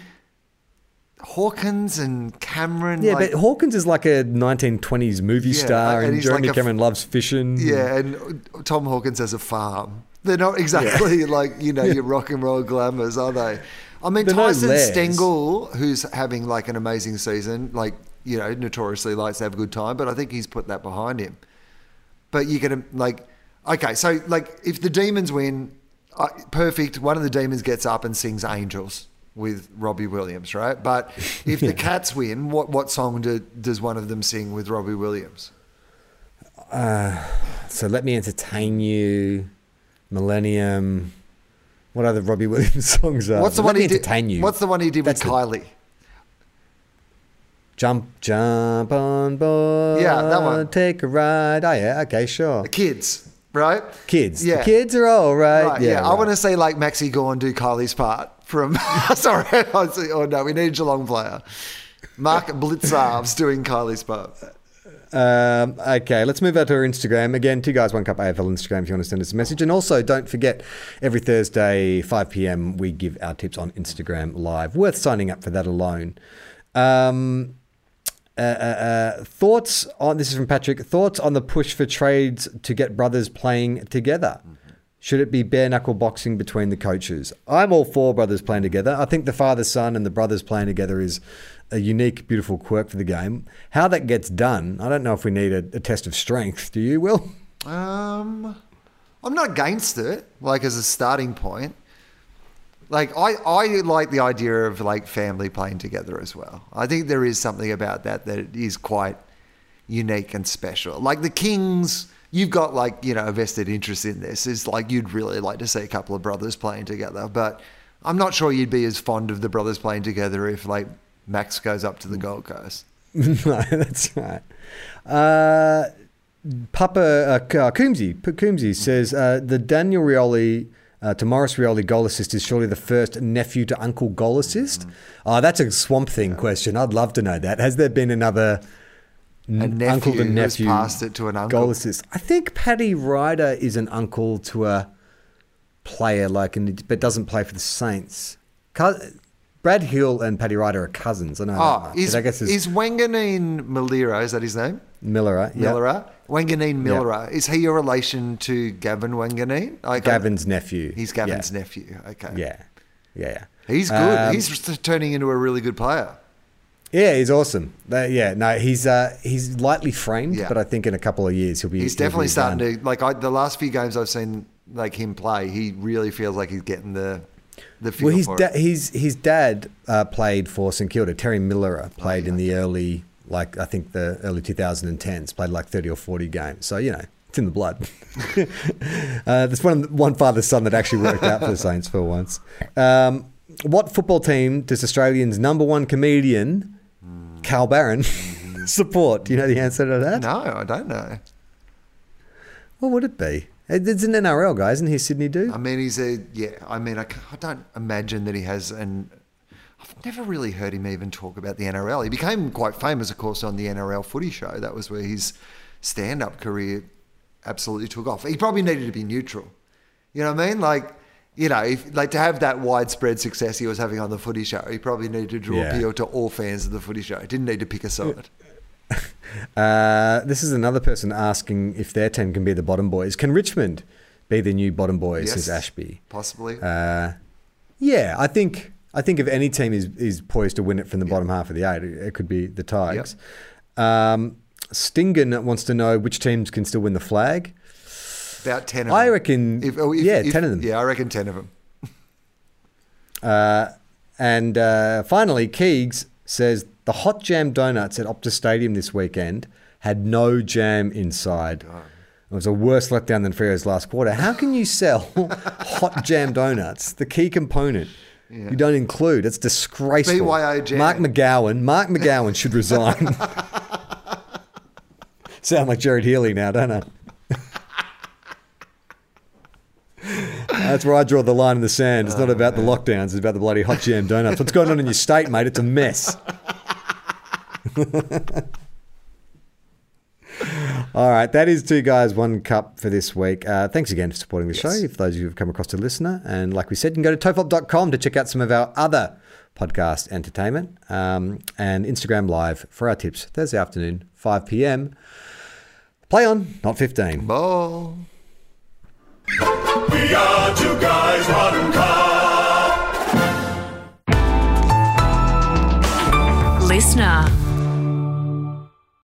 Hawkins and Cameron. Yeah, like, but Hawkins is like a 1920s movie Yeah, star, and and, Jeremy like a f- Cameron loves fishing. Yeah, and Tom Hawkins has a farm. They're not exactly like, you know, your rock and roll glamours, are they? I mean, They're Tyson Les. Stengle, who's having like an amazing season, like, you know, notoriously likes to have a good time, but I think he's put that behind him. But you're going to, like, okay, so, like, if the Demons win, uh, perfect. One of the Demons gets up and sings Angels with Robbie Williams, right? But if the Cats win, what, what song do, does one of them sing with Robbie Williams? Uh, so let me entertain you, Millennium. What other Robbie Williams songs are? What's the there? one let he did? you. What's the one he did That's with the- Kylie? Jump, jump on board. Yeah, that one. Take a ride. Oh yeah, okay, sure. The kids, right? Kids. Yeah. The kids are all right. Right, yeah, yeah. I want to say like Maxi Gawn do Kylie's part from. sorry, oh no, we need a Geelong player. Mark Blicavs doing Kylie's part. Um, okay, let's move out to our Instagram. Again, two guys, one cup AFL Instagram if you want to send us a message. And also, don't forget, every Thursday, 5 p.m., we give our tips on Instagram live. Worth signing up for that alone. Um, uh, uh, uh, thoughts on this is from Patrick. Thoughts on the push for trades to get brothers playing together? Should it be bare knuckle boxing between the coaches? I'm all for brothers playing together. I think the father son and the brothers playing together is a unique, beautiful quirk for the game. How that gets done, I don't know if we need a, a test of strength. Do you, Will? Um, I'm not against it. Like as a starting point. Like I, I like the idea of like family playing together as well. I think there is something about that that is quite unique and special. Like the Kings, you've got like you know a vested interest in this. Is like you'd really like to see a couple of brothers playing together, but I'm not sure you'd be as fond of the brothers playing together if like Max goes up to the Gold Coast. no, that's right. Uh, Papa uh, uh, Coombsy, Coombsy says uh, the Daniel Rioli uh, to Maurice Rioli goal assist is surely the first nephew to uncle goal assist. Oh, that's a swamp thing question. I'd love to know that. Has there been another n- uncle to nephew passed it to an uncle? goal assist? I think Paddy Ryder is an uncle to a player, like, and but doesn't play for the Saints. Brad Hill and Paddy Ryder are cousins. I know. that Oh, much, is, I guess is Milera, is that his name? Miller. Yeah. Milera? Wanganeen Yeah. Milera. Is he a relation to Gavin Wanganeen? Like, Gavin's nephew. He's Gavin's Yeah. nephew. Okay. Yeah, yeah, yeah. He's good. Um, he's just turning into a really good player. Yeah, he's awesome. Yeah, no, he's uh, he's lightly framed, Yeah. but I think in a couple of years he'll be. He's he'll definitely be starting done. to like. I, the last few games I've seen like him play, he really feels like he's getting the the feel Well, his da- it. his his dad uh, played for St Kilda. Terry Miller played in the early, like I think the early 2010s. Played like 30 or 40 games. So you know, it's in the blood. uh, there's one one father's son that actually worked out for the Saints for once. Um, what football team does Australians' number one comedian, Cal Barron, support? Do you know the answer to that? No, I don't know. What would it be? It's an NRL guy, isn't he? Sydney dude. I mean, he's a yeah. I mean, I don't imagine that he has an. I've never really heard him even talk about the NRL. He became quite famous, of course, on the NRL Footy Show. That was where his stand-up career absolutely took off. He probably needed to be neutral. You know what I mean? Like, you know, if, like to have that widespread success he was having on the Footy Show, he probably needed to draw Yeah. appeal to all fans of the Footy Show. He didn't need to pick a side. Uh, this is another person asking if their team can be the bottom boys. Can Richmond be the new bottom boys? Says Ashby. possibly. Uh, yeah, I think I think if any team is, is poised to win it from the bottom half of the eight, it, could be the Tigers. Um, Stingen wants to know which teams can still win the flag. About ten. Of I reckon, If- oh, if- yeah, if- ten of them. Yeah, I reckon ten of them. Uh, and uh, finally, Keegs says the hot jam donuts at Optus Stadium this weekend had no jam inside. It was a worse letdown than Freo's last quarter. How can you sell hot jam donuts, the key component? You don't include. It's disgraceful. BYO jam. Mark McGowan. Mark McGowan should resign. Sound like Jared Healy now, don't I? That's where I draw the line in the sand. It's not about the lockdowns. It's about the bloody hot jam donuts. What's going on in your state, mate? It's a mess. All right, that is two guys, one cup for this week. Uh, thanks again for supporting the show. If those of you have come across to listener, and like we said, you can go to tofop.com to check out some of our other podcast entertainment um, and Instagram live for our tips Thursday afternoon, 5 p.m. Play on, not 15. Ball. We are two guys, one cup. Listener.